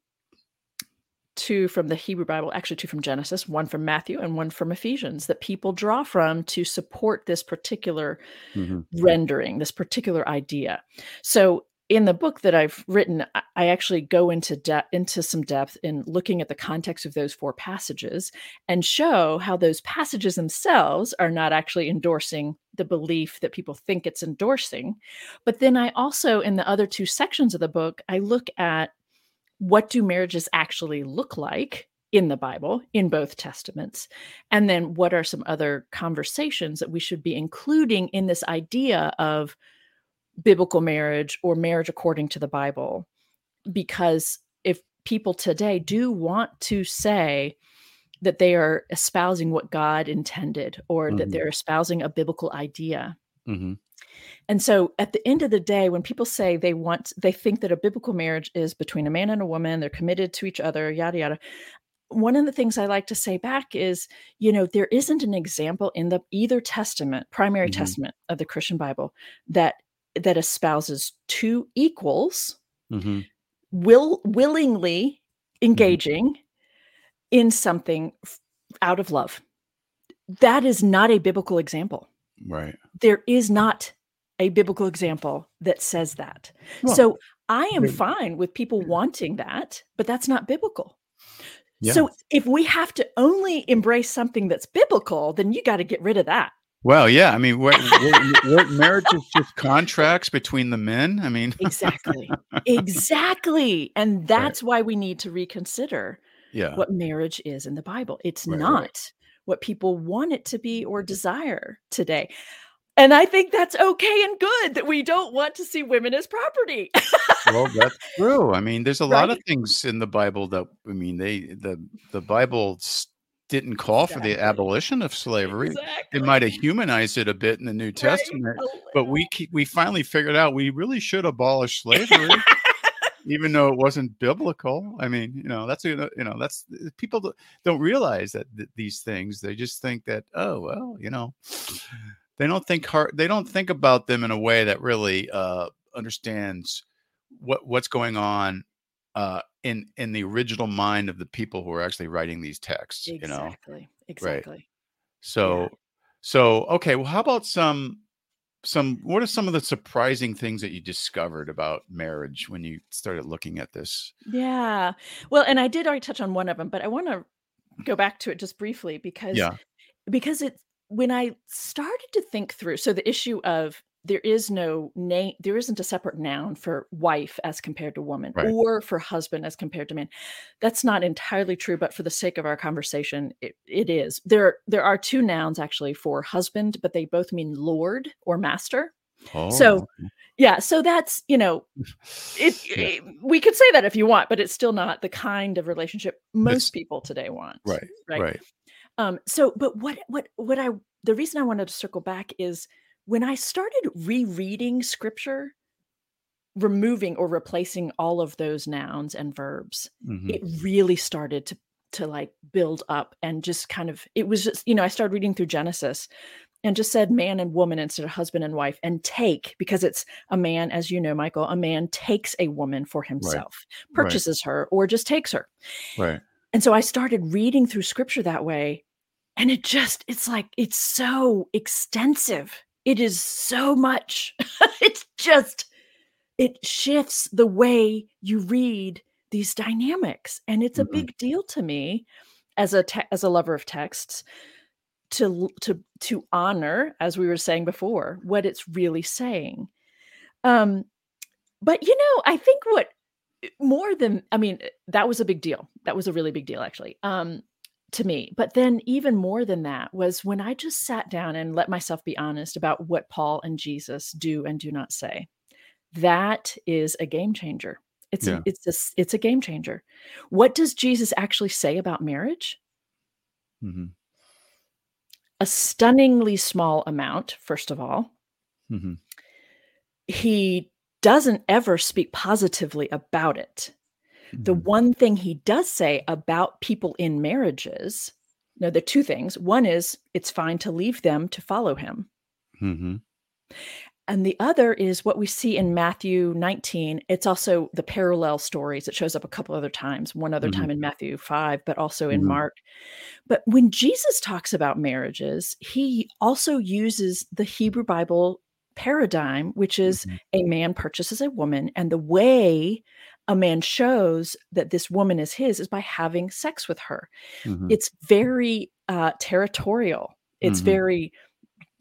two from the Hebrew Bible, actually two from Genesis, one from Matthew, and one from Ephesians that people draw from to support this particular mm-hmm. rendering, this particular idea. So in the book that I've written, I actually go into de- into some depth in looking at the context of those four passages and show how those passages themselves are not actually endorsing the belief that people think it's endorsing. But then I also, in the other two sections of the book, I look at what do marriages actually look like in the Bible, in both testaments? And then what are some other conversations that we should be including in this idea of biblical marriage or marriage according to the Bible? Because if people today do want to say, that they are espousing what God intended or mm-hmm. that they're espousing a biblical idea. Mm-hmm. And so at the end of the day, when people say they want, they think that a biblical marriage is between a man and a woman, they're committed to each other, yada, yada. One of the things I like to say back is, you know, there isn't an example in the either testament, primary mm-hmm. testament of the Christian Bible, that that espouses two equals mm-hmm. will willingly mm-hmm. engaging mm-hmm. in something out of love. That is not a biblical example. Right. There is not a biblical example that says that. Well, so I am fine with people wanting that, but that's not biblical. Yeah. So if we have to only embrace something that's biblical, then you got to get rid of that. Well, yeah. I mean, what, what, what marriage is just contracts between the men. I mean, exactly, exactly, and that's right. why we need to reconsider yeah. what marriage is in the Bible. It's right, not right. what people want it to be or desire today. And I think that's okay and good that we don't want to see women as property. well, that's true. I mean, there's a lot of things in the Bible that I mean, they the the Bible didn't call exactly. for the abolition of slavery. Exactly. It might have humanized it a bit in the New Testament, but we keep, we finally figured out we really should abolish slavery. even though it wasn't biblical. I mean, you know, that's you know, that's people don't realize that, that these things. They just think that, oh well, you know, they don't think hard they don't think about them in a way that really uh, understands what what's going on uh, in in the original mind of the people who are actually writing these texts exactly. you know exactly right. so yeah. so okay well how about some some what are some of the surprising things that you discovered about marriage when you started looking at this yeah well and i did already touch on one of them but i want to go back to it just briefly because yeah because it when I started to think through, so the issue of there is no name, there isn't a separate noun for wife as compared to woman right. or for husband as compared to man. That's not entirely true, but for the sake of our conversation, it, it is. There, there are two nouns actually for husband, but they both mean lord or master. Oh. So, yeah, so that's you know, it, yeah. it, we could say that if you want, but it's still not the kind of relationship most it's, people today want. Right, right, right. Um, so, but what what what I the reason I wanted to circle back is when I started rereading scripture, removing or replacing all of those nouns and verbs, mm-hmm. it really started to to like build up and just kind of it was just you know I started reading through Genesis and just said man and woman instead of husband and wife and take because it's a man as you know michael a man takes a woman for himself right. purchases right. her or just takes her right and so i started reading through scripture that way and it just it's like it's so extensive it is so much. It's just it shifts the way you read these dynamics and it's a mm-hmm. big deal to me as a te- as a lover of texts to to to honor as we were saying before what it's really saying. Um but you know i think what more than i mean that was a big deal. That was a really big deal actually. Um to me. But then, even more than that, was when I just sat down and let myself be honest about what Paul and Jesus do and do not say. That is a game changer. It's Yeah. a, it's a it's a game changer. What does Jesus actually say about marriage? hmm A stunningly small amount, first of all. hmm He doesn't ever speak positively about it. The Mhm. one thing he does say about people in marriages, no, there are two things. One is it's fine to leave them to follow him. Mhm. And the other is what we see in Matthew 19. It's also the parallel stories. It shows up a couple other times, one other Mhm. time in Matthew 5, but also in Mhm. Mark. But when Jesus talks about marriages, he also uses the Hebrew Bible paradigm, which is Mhm. a man purchases a woman, and the way a man shows that this woman is his is by having sex with her. Mhm. It's very uh, territorial. It's Mhm. very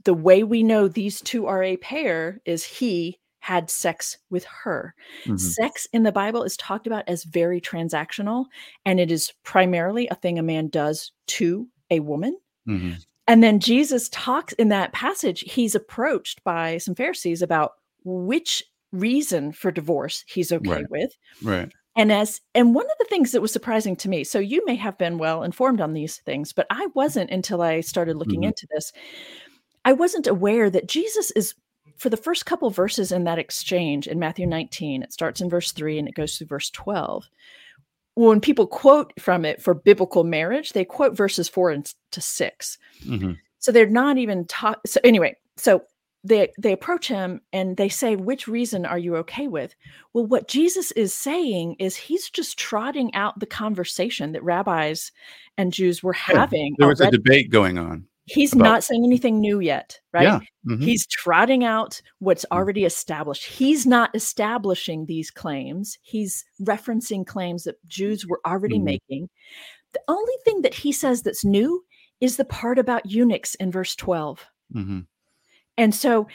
the way we know these two are a pair is he had sex with her. Mhm. Sex in the Bible is talked about as very transactional, and it is primarily a thing a man does to a woman. Mhm. And then Jesus talks in that passage, he's approached by some Pharisees about which reason for divorce he's okay Right. with. Right. And as and one of the things that was surprising to me, so you may have been well informed on these things, but I wasn't until I started looking Mhm. into this. I wasn't aware that Jesus is for the first couple verses in that exchange in Matthew 19, it starts in verse 3 and it goes through verse 12. When people quote from it for biblical marriage, they quote verses 4 and to 6. Mhm. So they're not even taught. So anyway, so they they approach him and they say, "Which reason are you okay with?" Well, what Jesus is saying is he's just trotting out the conversation that rabbis and Jews were Yeah. having. There was a debate going on. he's about- not saying anything new yet, right? Yeah. Mhm. He's trotting out what's Mm. already established. He's not establishing these claims. He's referencing claims that Jews were already Mhm. making. The only thing that he says that's new is the part about eunuchs in verse 12. Mhm. And so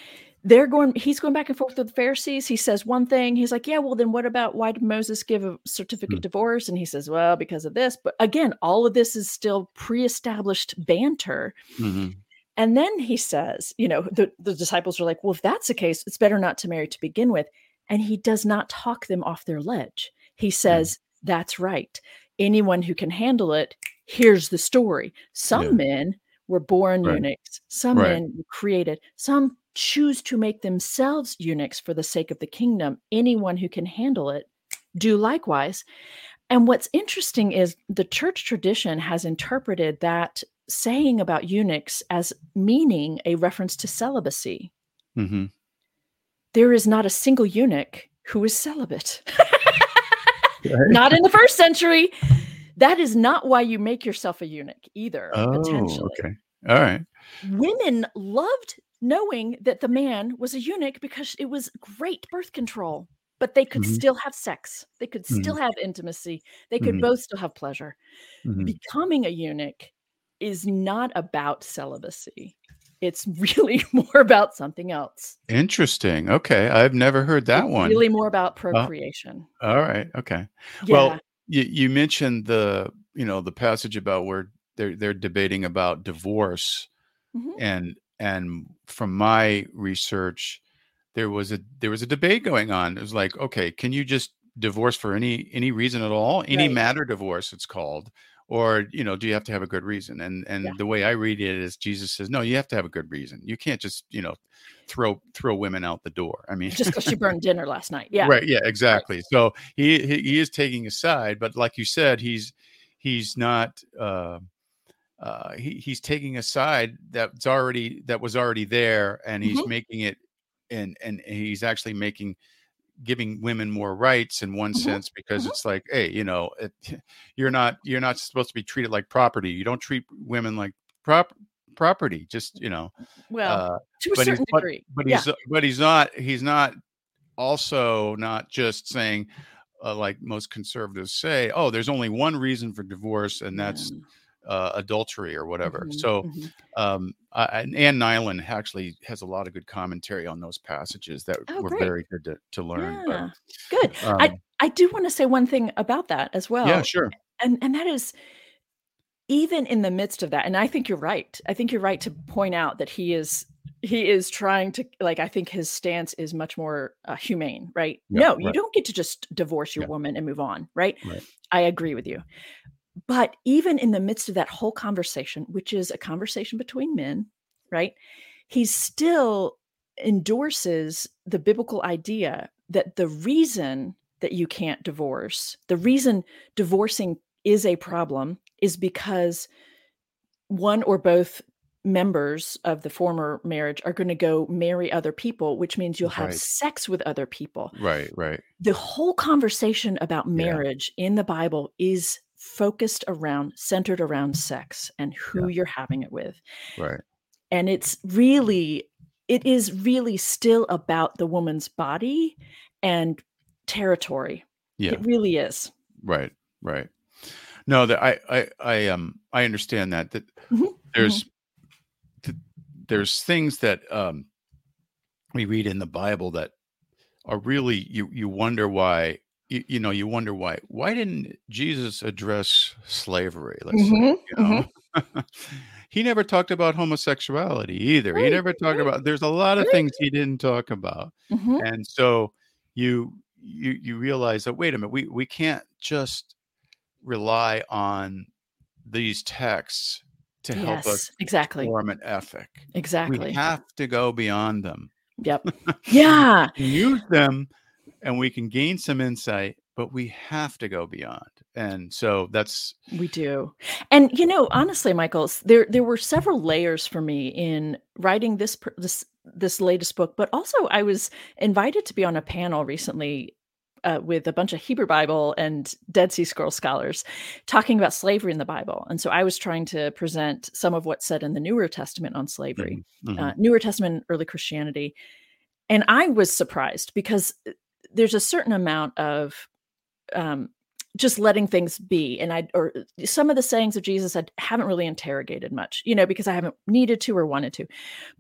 they're going, he's going back and forth with the Pharisees. He says one thing. He's like, Yeah, well, then what about why did Moses give a certificate Mm. of divorce? And he says, Well, because of this. But again, all of this is still pre established banter. Mhm. And then he says, You know, the, the disciples are like, Well, if that's the case, it's better not to marry to begin with. And he does not talk them off their ledge. He says, That's right. Anyone who can handle it, here's the story. Some Yeah. men were born Right. eunuchs, some Right. men were created, some choose to make themselves eunuchs for the sake of the kingdom. Anyone who can handle it, do likewise. And what's interesting is the church tradition has interpreted that saying about eunuchs as meaning a reference to celibacy. Mhm. There is not a single eunuch who is celibate. Right. not in the first century. That is not why you make yourself a eunuch either, Oh, potentially. okay. All right. Women loved knowing that the man was a eunuch because it was great birth control, but they could Mhm. still have sex. They could Mhm. still have intimacy. They could Mhm. both still have pleasure. Mhm. Becoming a eunuch is not about celibacy. It's really more about something else. Interesting. Okay. I've never heard that It's one. Really more about procreation. All right. Okay. yeah. Well, you, you mentioned the you know the passage about where they're they're debating about divorce Mhm. and and from my research there was a there was a debate going on it was like okay can you just divorce for any any reason at all any Right. matter divorce it's called or you know do you have to have a good reason and and Yeah. the way i read it is jesus says no you have to have a good reason you can't just you know throw throw women out the door i mean Just because she burned dinner last night. Yeah. Right. Yeah. Exactly. So he, he he is taking a side, but like you said, he's he's not. Uh, uh, he he's taking a side that's already that was already there, and he's Mhm. making it, and and he's actually making giving women more rights in one Mhm. sense because Mhm. it's like, hey, you know, it, you're not you're not supposed to be treated like property. You don't treat women like prop property. Just you know, Well, uh, to a but he's certain but, degree. but yeah. he's but he's not he's not also not just saying uh, like most conservatives say oh there's only one reason for divorce and that's Yeah. Uh, adultery or whatever Mhm, so mhm. um uh, and Ann Nyland actually has a lot of good commentary on those passages that Oh, were great. very good to, to learn Yeah. Good. um, I I do want to say one thing about that as well. yeah sure and and that is even in the midst of that and i think you're right i think you're right to point out that he is he is trying to like i think his stance is much more uh, humane right Yeah, no you right. don't get to just divorce your Yeah. woman and move on right? Right. i agree with you but even in the midst of that whole conversation which is a conversation between men right he still endorses the biblical idea that the reason that you can't divorce the reason divorcing is a problem is because one or both members of the former marriage are going to go marry other people, which means you'll have Right. sex with other people. Right, right. The whole conversation about Yeah. marriage in the Bible is focused around, centered around sex and who you're having it with. Right. And it's really, it is really still about the woman's body and territory. Yeah. It really is. Right, right. No, that I, I, I, um, I understand that that Mhm, there's, th- there's things that um, we read in the Bible that are really you, you wonder why, you, you know, you wonder why, why didn't Jesus address slavery? Let's say, you know, he never talked about homosexuality either. He never talked right, about. There's a lot of right. things he didn't talk about. Mhm. and so you you you realize that wait a minute we we can't just rely on these texts to help us Yes, exactly. form an ethic Exactly. we have to go beyond them Yep. Yeah. Use them and we can gain some insight but we have to go beyond and so that's We do. And you know, honestly, Michael, there there were several layers for me in writing this this this latest book, but also I was invited to be on a panel recently uh, with a bunch of Hebrew Bible and Dead Sea Scroll scholars talking about slavery in the Bible. And so I was trying to present some of what's said in the Newer Testament on slavery mhm, uh, Newer Testament, early Christianity. And I was surprised because uh, there's a certain amount of um, just letting things be. And I, or some of the sayings of Jesus, I haven't really interrogated much, you know, because I haven't needed to or wanted to.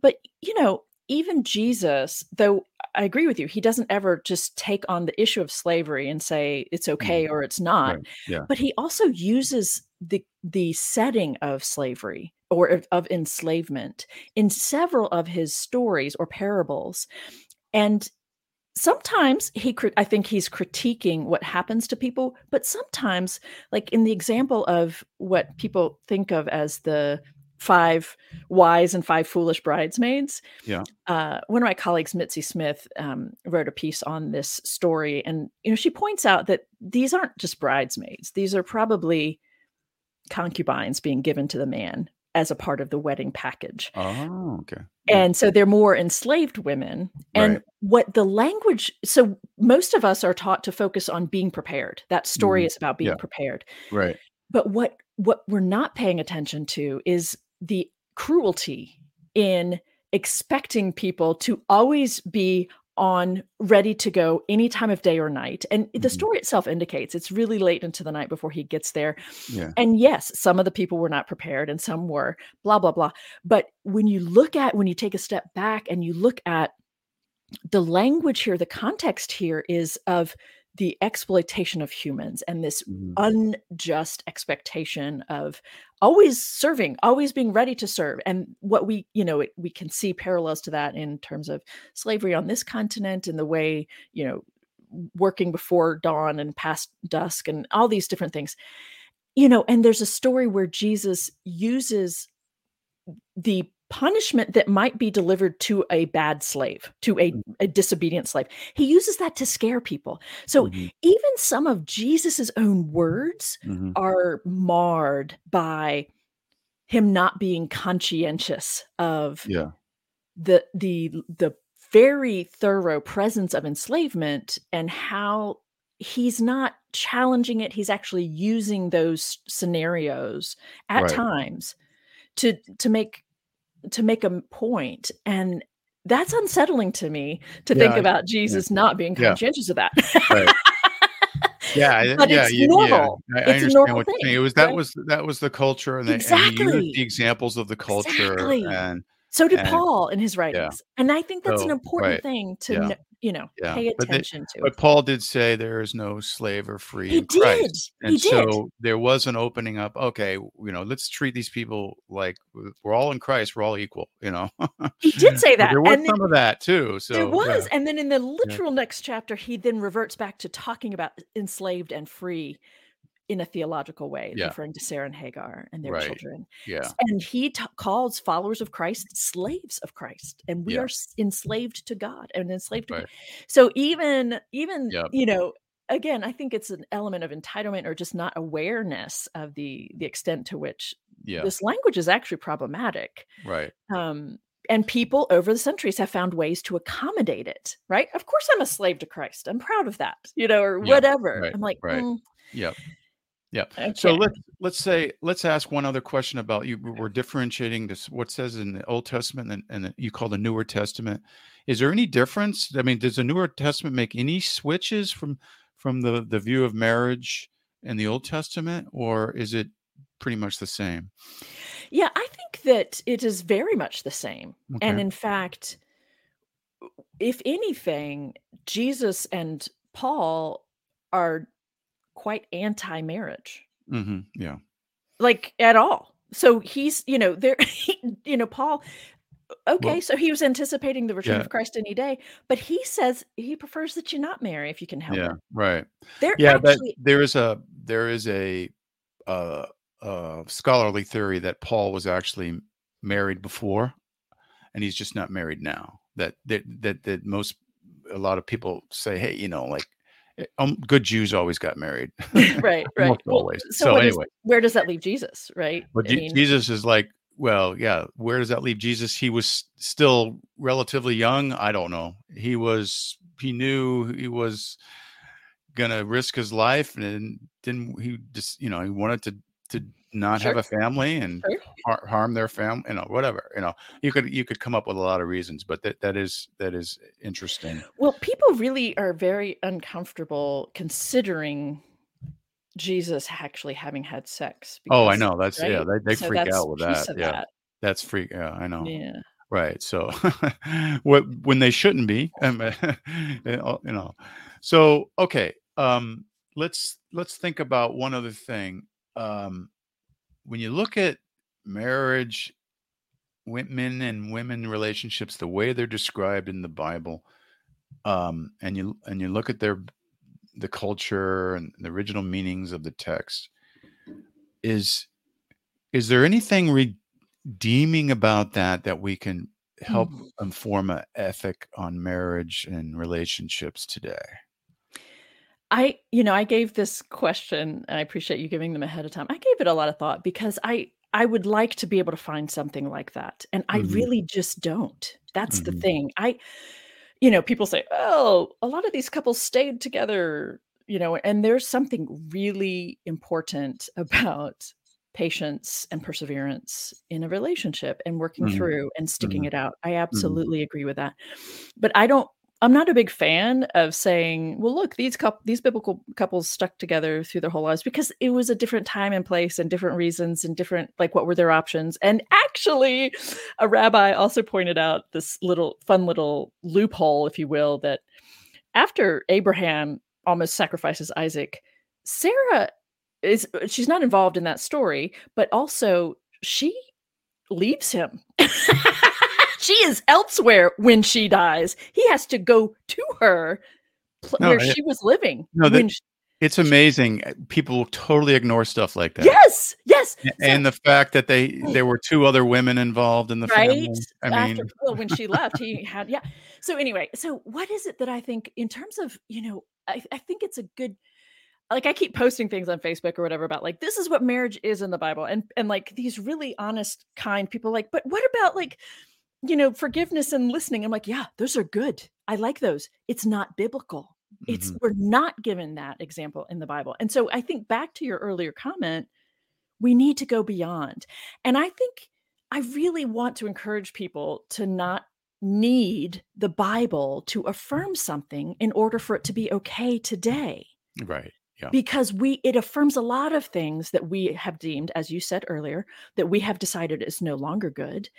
But, you know, even Jesus, though I agree with you, he doesn't ever just take on the issue of slavery and say it's okay or it's not right, yeah but he also uses the the setting of slavery or of- of enslavement in several of his stories or parables and sometimes he i think he's critiquing what happens to people but sometimes like in the example of what people think of as the five wise and five foolish bridesmaids Yeah. uh, one of my colleagues mitzi smith um, wrote a piece on this story and you know she points out that these aren't just bridesmaids these are probably concubines being given to the man as a part of the wedding package oh okay and so they're more enslaved women and Right. what the language so most of us are taught to focus on being prepared that story Mhm. is about being Yeah. prepared right but what what we're not paying attention to is the cruelty in expecting people to always be on ready to go any time of day or night and the Mhm. story itself indicates it's really late into the night before he gets there yeah and yes, some of the people were not prepared and some were, blah, blah, blah. But when you look at, when you take a step back and you look at the language here, the context here is of the exploitation of humans and this mhm, unjust expectation of always serving, always being ready to serve. And what we, you know, it, we can see parallels to that in terms of slavery on this continent and the way, you know, working before dawn and past dusk and all these different things. You know, and there's a story where Jesus uses the punishment that might be delivered to a bad slave, to a, Mm. a disobedient slave. He uses that to scare people. So mhm, even some of Jesus's own words mhm, are marred by him not being conscientious of yeah the the the very thorough presence of enslavement and how he's not challenging it he's actually using those scenarios at Right. times to to make to make a and that's unsettling to me to Yeah, think about Jesus not being Yeah. conscientious of that. Right. Yeah, But yeah, it's yeah, normal. yeah. I, I It's a understand normal what you're thing, saying. It was that right? was that was the culture, and, and Exactly. used the examples of the culture, Exactly. and So did And- Paul in his writings. And I think that's an important right, thing to yeah. You know, Yeah, pay but they- attention to. But Paul did say there is no slave or free He in did. Christ. He And did. so there was an opening up. Okay, you know, let's treat these people like we're all in Christ. We're all equal. You know, He did say But that. There was and then- some of that too. So there was. yeah. And then in the literal next chapter, he then reverts back to talking about enslaved and free in a theological way, Yeah. referring to Sarah and Hagar and their Right. children. yeah, And he t- calls followers of Christ slaves of Christ, and we Yeah. are enslaved to God and enslaved to Right. God. So even even Yep. you know, again, I think it's an element of entitlement or just not awareness of the the extent to which yeah, this language is actually problematic. right. Um, and people over the centuries have found ways to accommodate it. Right? Of course, I'm a slave to Christ. I'm proud of that. You know, or Yeah, whatever. right, I'm like, right. "Mm, Yep. Yep. So let's let's say let's ask one other question about you. We're differentiating this what says in the Old Testament and, and the, you call the Newer Testament. Is there any difference? I mean, does the Newer Testament make any switches from from the the view of marriage in the Old Testament, or is it pretty much the same? Yeah, I think that it is very much the same. And in fact, if anything, Jesus and Paul are quite anti marriage, hmm Yeah. like at all. So he's, you know, there, you know, Paul, okay, Well- so he was anticipating the return Yeah. of Christ any day, but he says he prefers that you not marry if you can help Yeah. it. Right. They're Yeah. Actually, there is a there is a uh, uh, scholarly theory that Paul was actually married before, and he's just not married now. That that that that most a lot of people say, hey, you know, like um, good Jews always got married. right, right. Almost Well, always. so So anyway. where does that leave Jesus, right? But Je- mean, Jesus is like, well, yeah. Where does that leave Jesus? He was still relatively young. I don't know. He was. He knew he was gonna risk his life, and didn't he? Just you know, he wanted to to not have a family and Sure. har- harm their family. You know, whatever. You know, you could you could come up with a lot of reasons, but that that is that is interesting. Well, people really are very uncomfortable considering Jesus actually having had sex. Oh, I know. That's yeah. They, they So freak out with that. Yeah, that. that's freak. Yeah, I know. Yeah. Right. So, what when they shouldn't be, um, you know. So, okay. Um, let's let's think about one other thing. Um, when you look at marriage, women and women relationships, the way they're described in the Bible, um, and you and you look at their the culture and the original meanings of the text, is is there anything redeeming about that that we can help Mhm. inform an ethic on marriage and relationships today? I, you know, I gave this question, and I appreciate you giving them ahead of time. I gave it a lot of thought because I I would like to be able to find something like that. And I Mhm. really just don't. That's the Mhm. thing. I you know, people say, "Oh, a lot of these couples stayed together," you know, and there's something really important about patience and perseverance in a relationship and working Mhm. through and sticking Mhm. it out. I absolutely agree with that. But I don't I'm not a big fan of saying, "Well, look, these coup these biblical couples stuck together through their whole lives," because it was a different time and place and different reasons and different like what were their options. And actually, a rabbi also pointed out this little fun little loophole, if you will, that after Abraham almost sacrifices Isaac, Sarah is she's not involved in that story, but also she leaves him. she is elsewhere when she dies. He has to go to her pl- No, where I- she was living. No, that- when sh- It's amazing. People totally ignore stuff like that. yes, yes. A- So- And the fact that they there were two other women involved in the right family. I mean, well when she left he had yeah so anyway so what is it that i think in terms of you know I, I think it's a good like i keep posting things on facebook or whatever about like this is what marriage is in the bible and and like these really honest kind people like but what about like you know forgiveness and listening i'm like yeah those are good. I like those. It's not biblical. It's Mhm. we're not given that example in the bible. And so i think back to your earlier comment we need to go beyond. And i think i really want to encourage people to not need the bible to affirm something in order for it to be okay today. Right. Yeah. because we it affirms a lot of things that we have deemed as you said earlier that we have decided is no longer good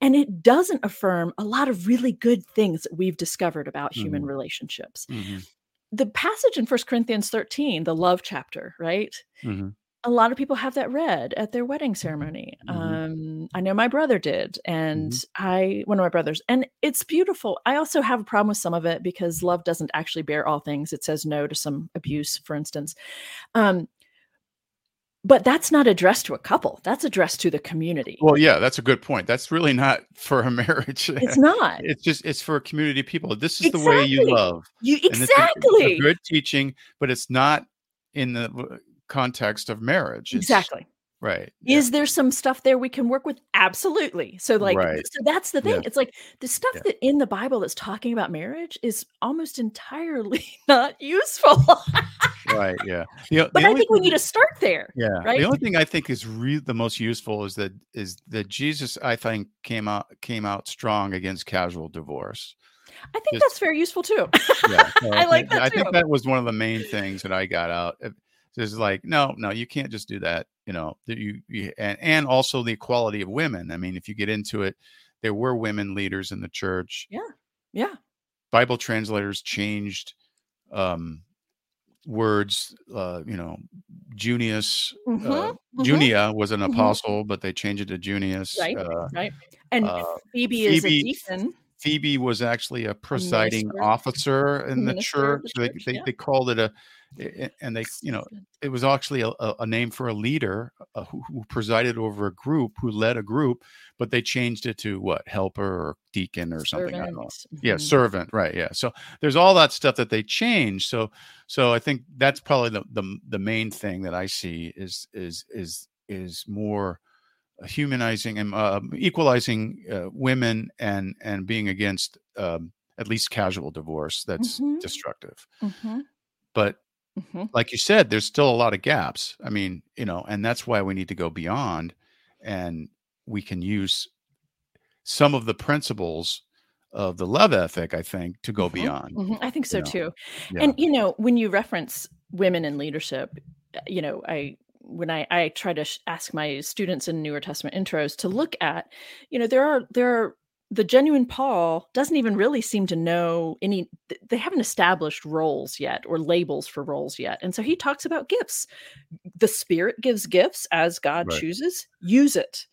and it doesn't affirm a lot of really good things that we've discovered about human Mhm. relationships Mhm. the passage in 1 corinthians 13 the love chapter right Mhm. A lot of people have that read at their wedding ceremony. Mhm. Um, I know my brother did, and I one of my brothers, and it's beautiful. I also have a problem with some of it because love doesn't actually bear all things. It says no to some abuse, for instance. Um, but that's not addressed to a couple. That's addressed to the community. Well, yeah, that's a good point. That's really not for a marriage. it's not. It's just it's for a community of people. This is the way you love. You And it's a- it's a exactly. good teaching, but it's not in the context of marriage. It's- Exactly. Right. yeah, Is there some stuff there we can work with? Absolutely. So, like, Right. so that's the thing. Yes. It's like the stuff Yeah. that in the Bible that's talking about marriage is almost entirely not useful. right. Yeah. The, but the I think we need to start there. Yeah. right? The only thing I think is re- the most useful is that is that Jesus I think came out came out strong against casual divorce. I think Just- that's very useful too. Yeah. so I like think- that I think that was one of the main things that I got out. Eh, It- It's like no, no, you can't just do that. You know, you, you and, and also the equality of women. I mean, if you get into it, there were women leaders in the church. yeah. Yeah. Bible translators changed um, words. Uh, you know, Junius, uh, Mhm, mhm. Junia was an Mhm. apostle, but they changed it to Junius. Right. Uh, Right. And uh, Phoebe, is a Phoebe- deacon. Phoebe was actually a presiding minister. officer in the church. the They, church, they, yeah. they called it a, and they, you know, it was actually a, a name for a leader uh, who, who presided over a group, who led a group, but they changed it to what helper or deacon or something. I don't know. servant, Yeah, servant, right? Yeah. So there's all that stuff that they changed. So, so I think that's probably the the, the main thing that I see is is is is more humanizing and uh, equalizing uh, women and and being against um, at least casual divorce that's Mhm. destructive. Mhm, But mhm. like you said, there's still a lot of gaps. I mean, you know, and that's why we need to go beyond, and we can use some of the principles of the love ethic. I think to go Mhm, beyond. mhm. I think so know, too. Yeah. And you know, when you reference women in leadership, uh, you know, I when I I try to sh- ask my students in Newer Testament intros to look at, you know, there are there are the genuine Paul doesn't even really seem to know any they haven't established roles yet or labels for roles yet. And so he talks about gifts. The spirit gives gifts as God Right. chooses. Use it.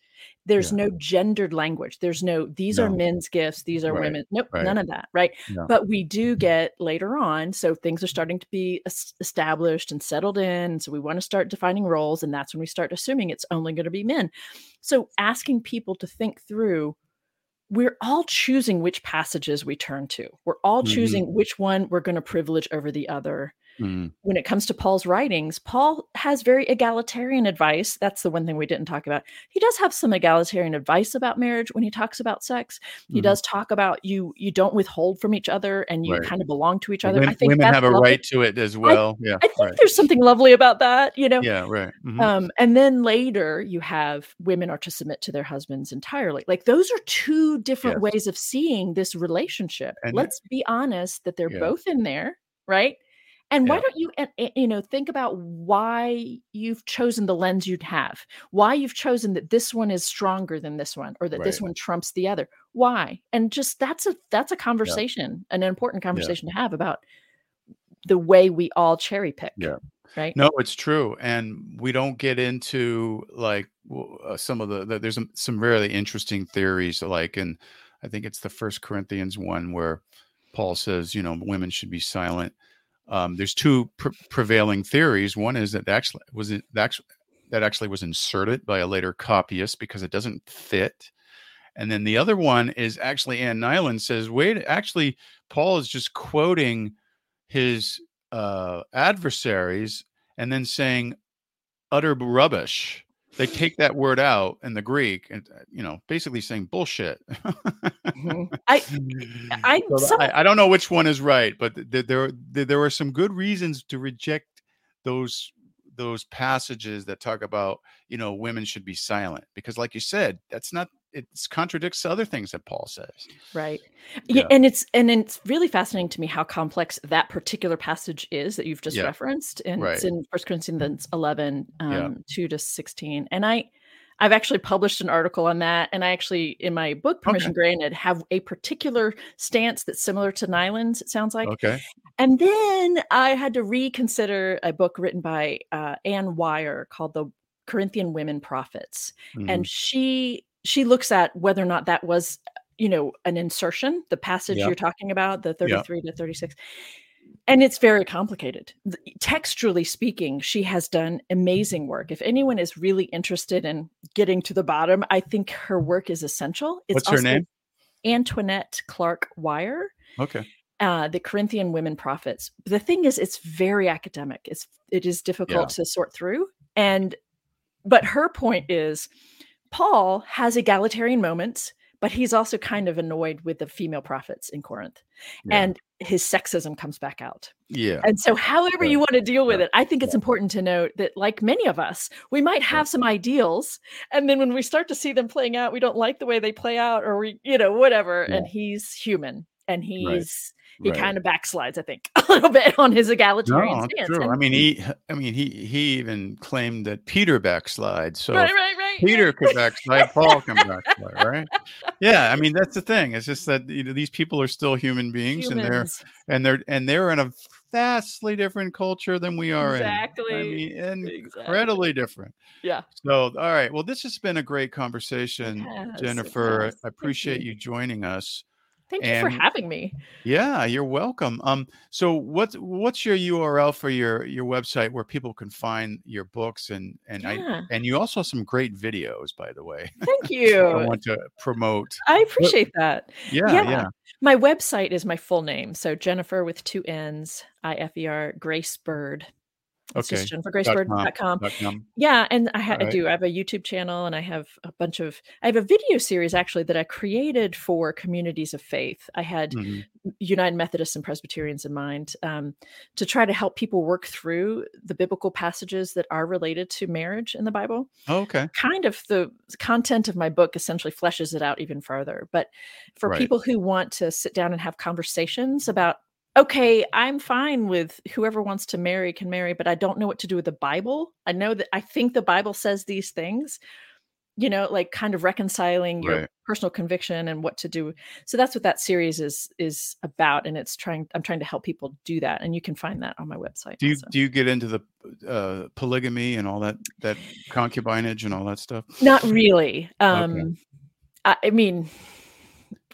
There's Yeah. no gendered language. There's no these are men's gifts, these are Right, women. Nope, right. none of that, right? No. But we do get later on, so things are starting to be established and settled in. So we want to start defining roles, and that's when we start assuming it's only going to be men. So asking people to think through, we're all choosing which passages we turn to. We're all Mhm. choosing which one we're going to privilege over the other. Mm, When it comes to Paul's writings, Paul has very egalitarian advice. That's the one thing we didn't talk about. He does have some egalitarian advice about marriage when he talks about sex. He mhm. does talk about you you don't withhold from each other and you Right. kind of belong to each other. Women, I think women have a lovely. right to it as well. yeah. I think right. there's something lovely about that, you know. Yeah. Right. mhm. Um, and then later you have women are to submit to their husbands entirely. Like those are two different Yes. ways of seeing this relationship. And- Let's be honest that they're Yeah. both in there, right? And why Yeah. don't you, you know, think about why you've chosen the lens you'd have, why you've chosen that this one is stronger than this one, or that this one trumps the other. Why? And just that's a that's a conversation, an important conversation to have about the way we all cherry pick. Yeah. Right. No, it's true, and we don't get into like uh, some of the, the there's some, some really interesting theories, like and I think it's the First Corinthians one where Paul says, you know, women should be silent. Um, there's two pre- prevailing theories. One is that actually was it actually that actually was inserted by a later copyist because it doesn't fit. And then the other one is actually Ann Nyland says, wait, actually, Paul is just quoting his uh, adversaries and then saying utter rubbish. They take that word out in the Greek and, uh, you know, basically saying bullshit. Mhm. I I- So some- I, I don't know which one is right, but th- th- there, there there are some good reasons to reject those those passages that talk about you know women should be silent because like you said that's not it contradicts other things that Paul says. Right. Yeah. and it's and it's really fascinating to me how complex that particular passage is that you've just yeah. referenced. And right. it's in First Corinthians 11, um, yeah. 2 to 16. And I I've actually published an article on that. And I actually, in my book, Permission okay. Granted, have a particular stance that's similar to Nyland's, it sounds like. Okay. And then I had to reconsider a book written by uh, Ann Wire called The Corinthian Women Prophets. Mm-hmm. And she she looks at whether or not that was you know an insertion the passage yep. you're talking about the 33 yep. to 36 and it's very complicated textually speaking she has done amazing work if anyone is really interested in getting to the bottom i think her work is essential it's what's her name antoinette clark wire okay uh, the Corinthian women prophets. The thing is, it's very academic. It's it is difficult yeah. to sort through, and but her point is Paul has egalitarian moments, but he's also kind of annoyed with the female prophets in Corinth. Yeah. And his sexism comes back out. Yeah. And so, however you want to deal with it, I think it's important to note that, like many of us, we might have some ideals. And then when we start to see them playing out, we don't like the way they play out, or we, you know, whatever. Yeah. And he's human and he's he right. kind of backslides, I think, a little bit on his egalitarian no, stance. True. And, I mean, he, I mean, he, he even claimed that Peter backslides. So right, right, right. Peter could backslide, Paul can backslide, right? Yeah, I mean, that's the thing. It's just that you know these people are still human beings, Humans. and they're and they're and they're in a vastly different culture than we are in. exactly. in. I mean, incredibly exactly. different. Yeah. So, all right. Well, this has been a great conversation, Jennifer. I appreciate you. you joining us. Thank you for having me. Yeah, you're welcome. Um, so what's what's your URL for your your website where people can find your books and and yeah. I and you also have some great videos, by the way. Thank you. I want to promote. I appreciate that. Yeah, yeah, yeah. My website is my full name, so Jennifer with two N's, I F E R Grace Bird it's okay. just jennifergracebird.com. Yeah, and I, ha- right. I do. I have a YouTube channel and I have a bunch of I have a video series actually that I created for communities of faith. I had mm-hmm. United Methodists and Presbyterians in mind um, to try to help people work through the biblical passages that are related to marriage in the Bible. Oh, okay. Kind of the content of my book essentially fleshes it out even further. But for right. people who want to sit down and have conversations about okay, I'm fine with whoever wants to marry can marry, but I don't know what to do with the Bible. I know that I think the Bible says these things, you know, like kind of reconciling your right. personal conviction and what to do. So that's what that series is is about and it's trying I'm trying to help people do that and you can find that on my website. Do you also. do you get into the uh polygamy and all that that concubinage and all that stuff? Not really. Um okay. I, I mean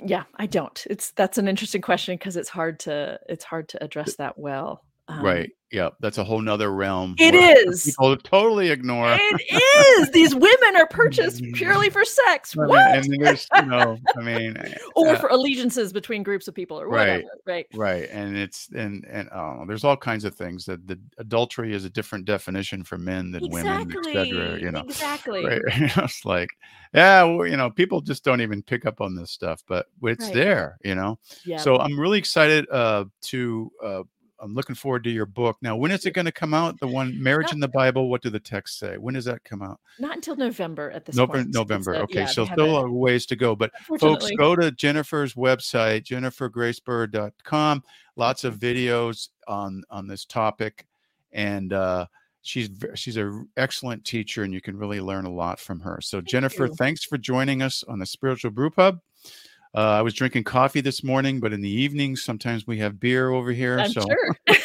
yeah i don't. It's that's an interesting question because it's hard to it's hard to address that well um, right yeah that's a whole nother realm it is. people totally ignore. It is! These women are purchased purely for sex. I what? mean, and there's you know i mean or uh, for allegiances between groups of people or whatever right? right right and it's and and oh there's all kinds of things that the adultery is a different definition for men than exactly. women etc you know exactly. right it's like yeah well, you know people just don't even pick up on this stuff but it's right. there you know? Yeah. so i'm really excited uh to uh I'm looking forward to your book. Now, when is it going to come out? The one Marriage not, in the Bible. What do the texts say? When does that come out? Not until November at this November, point. November. A, okay, yeah, so still a ways to go. But folks, go to Jennifer's website, jennifergracebird.com. Lots of videos on on this topic, and uh, she's she's an excellent teacher, and you can really learn a lot from her. So, Thank Jennifer, you. thanks for joining us on the Spiritual Brew Pub. Uh, I was drinking coffee this morning, but in the evenings, sometimes we have beer over here. I'm so, sure.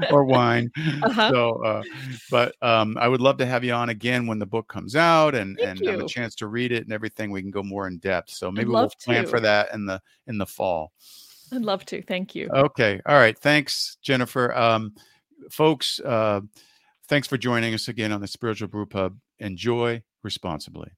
or wine. Uh-huh. So, uh, but um, I would love to have you on again when the book comes out and Thank and you. have a chance to read it and everything. We can go more in depth. So maybe we'll plan to. for that in the in the fall. I'd love to. Thank you. Okay. All right. Thanks, Jennifer. Um, folks, uh, thanks for joining us again on the Spiritual Brew Pub. Enjoy responsibly.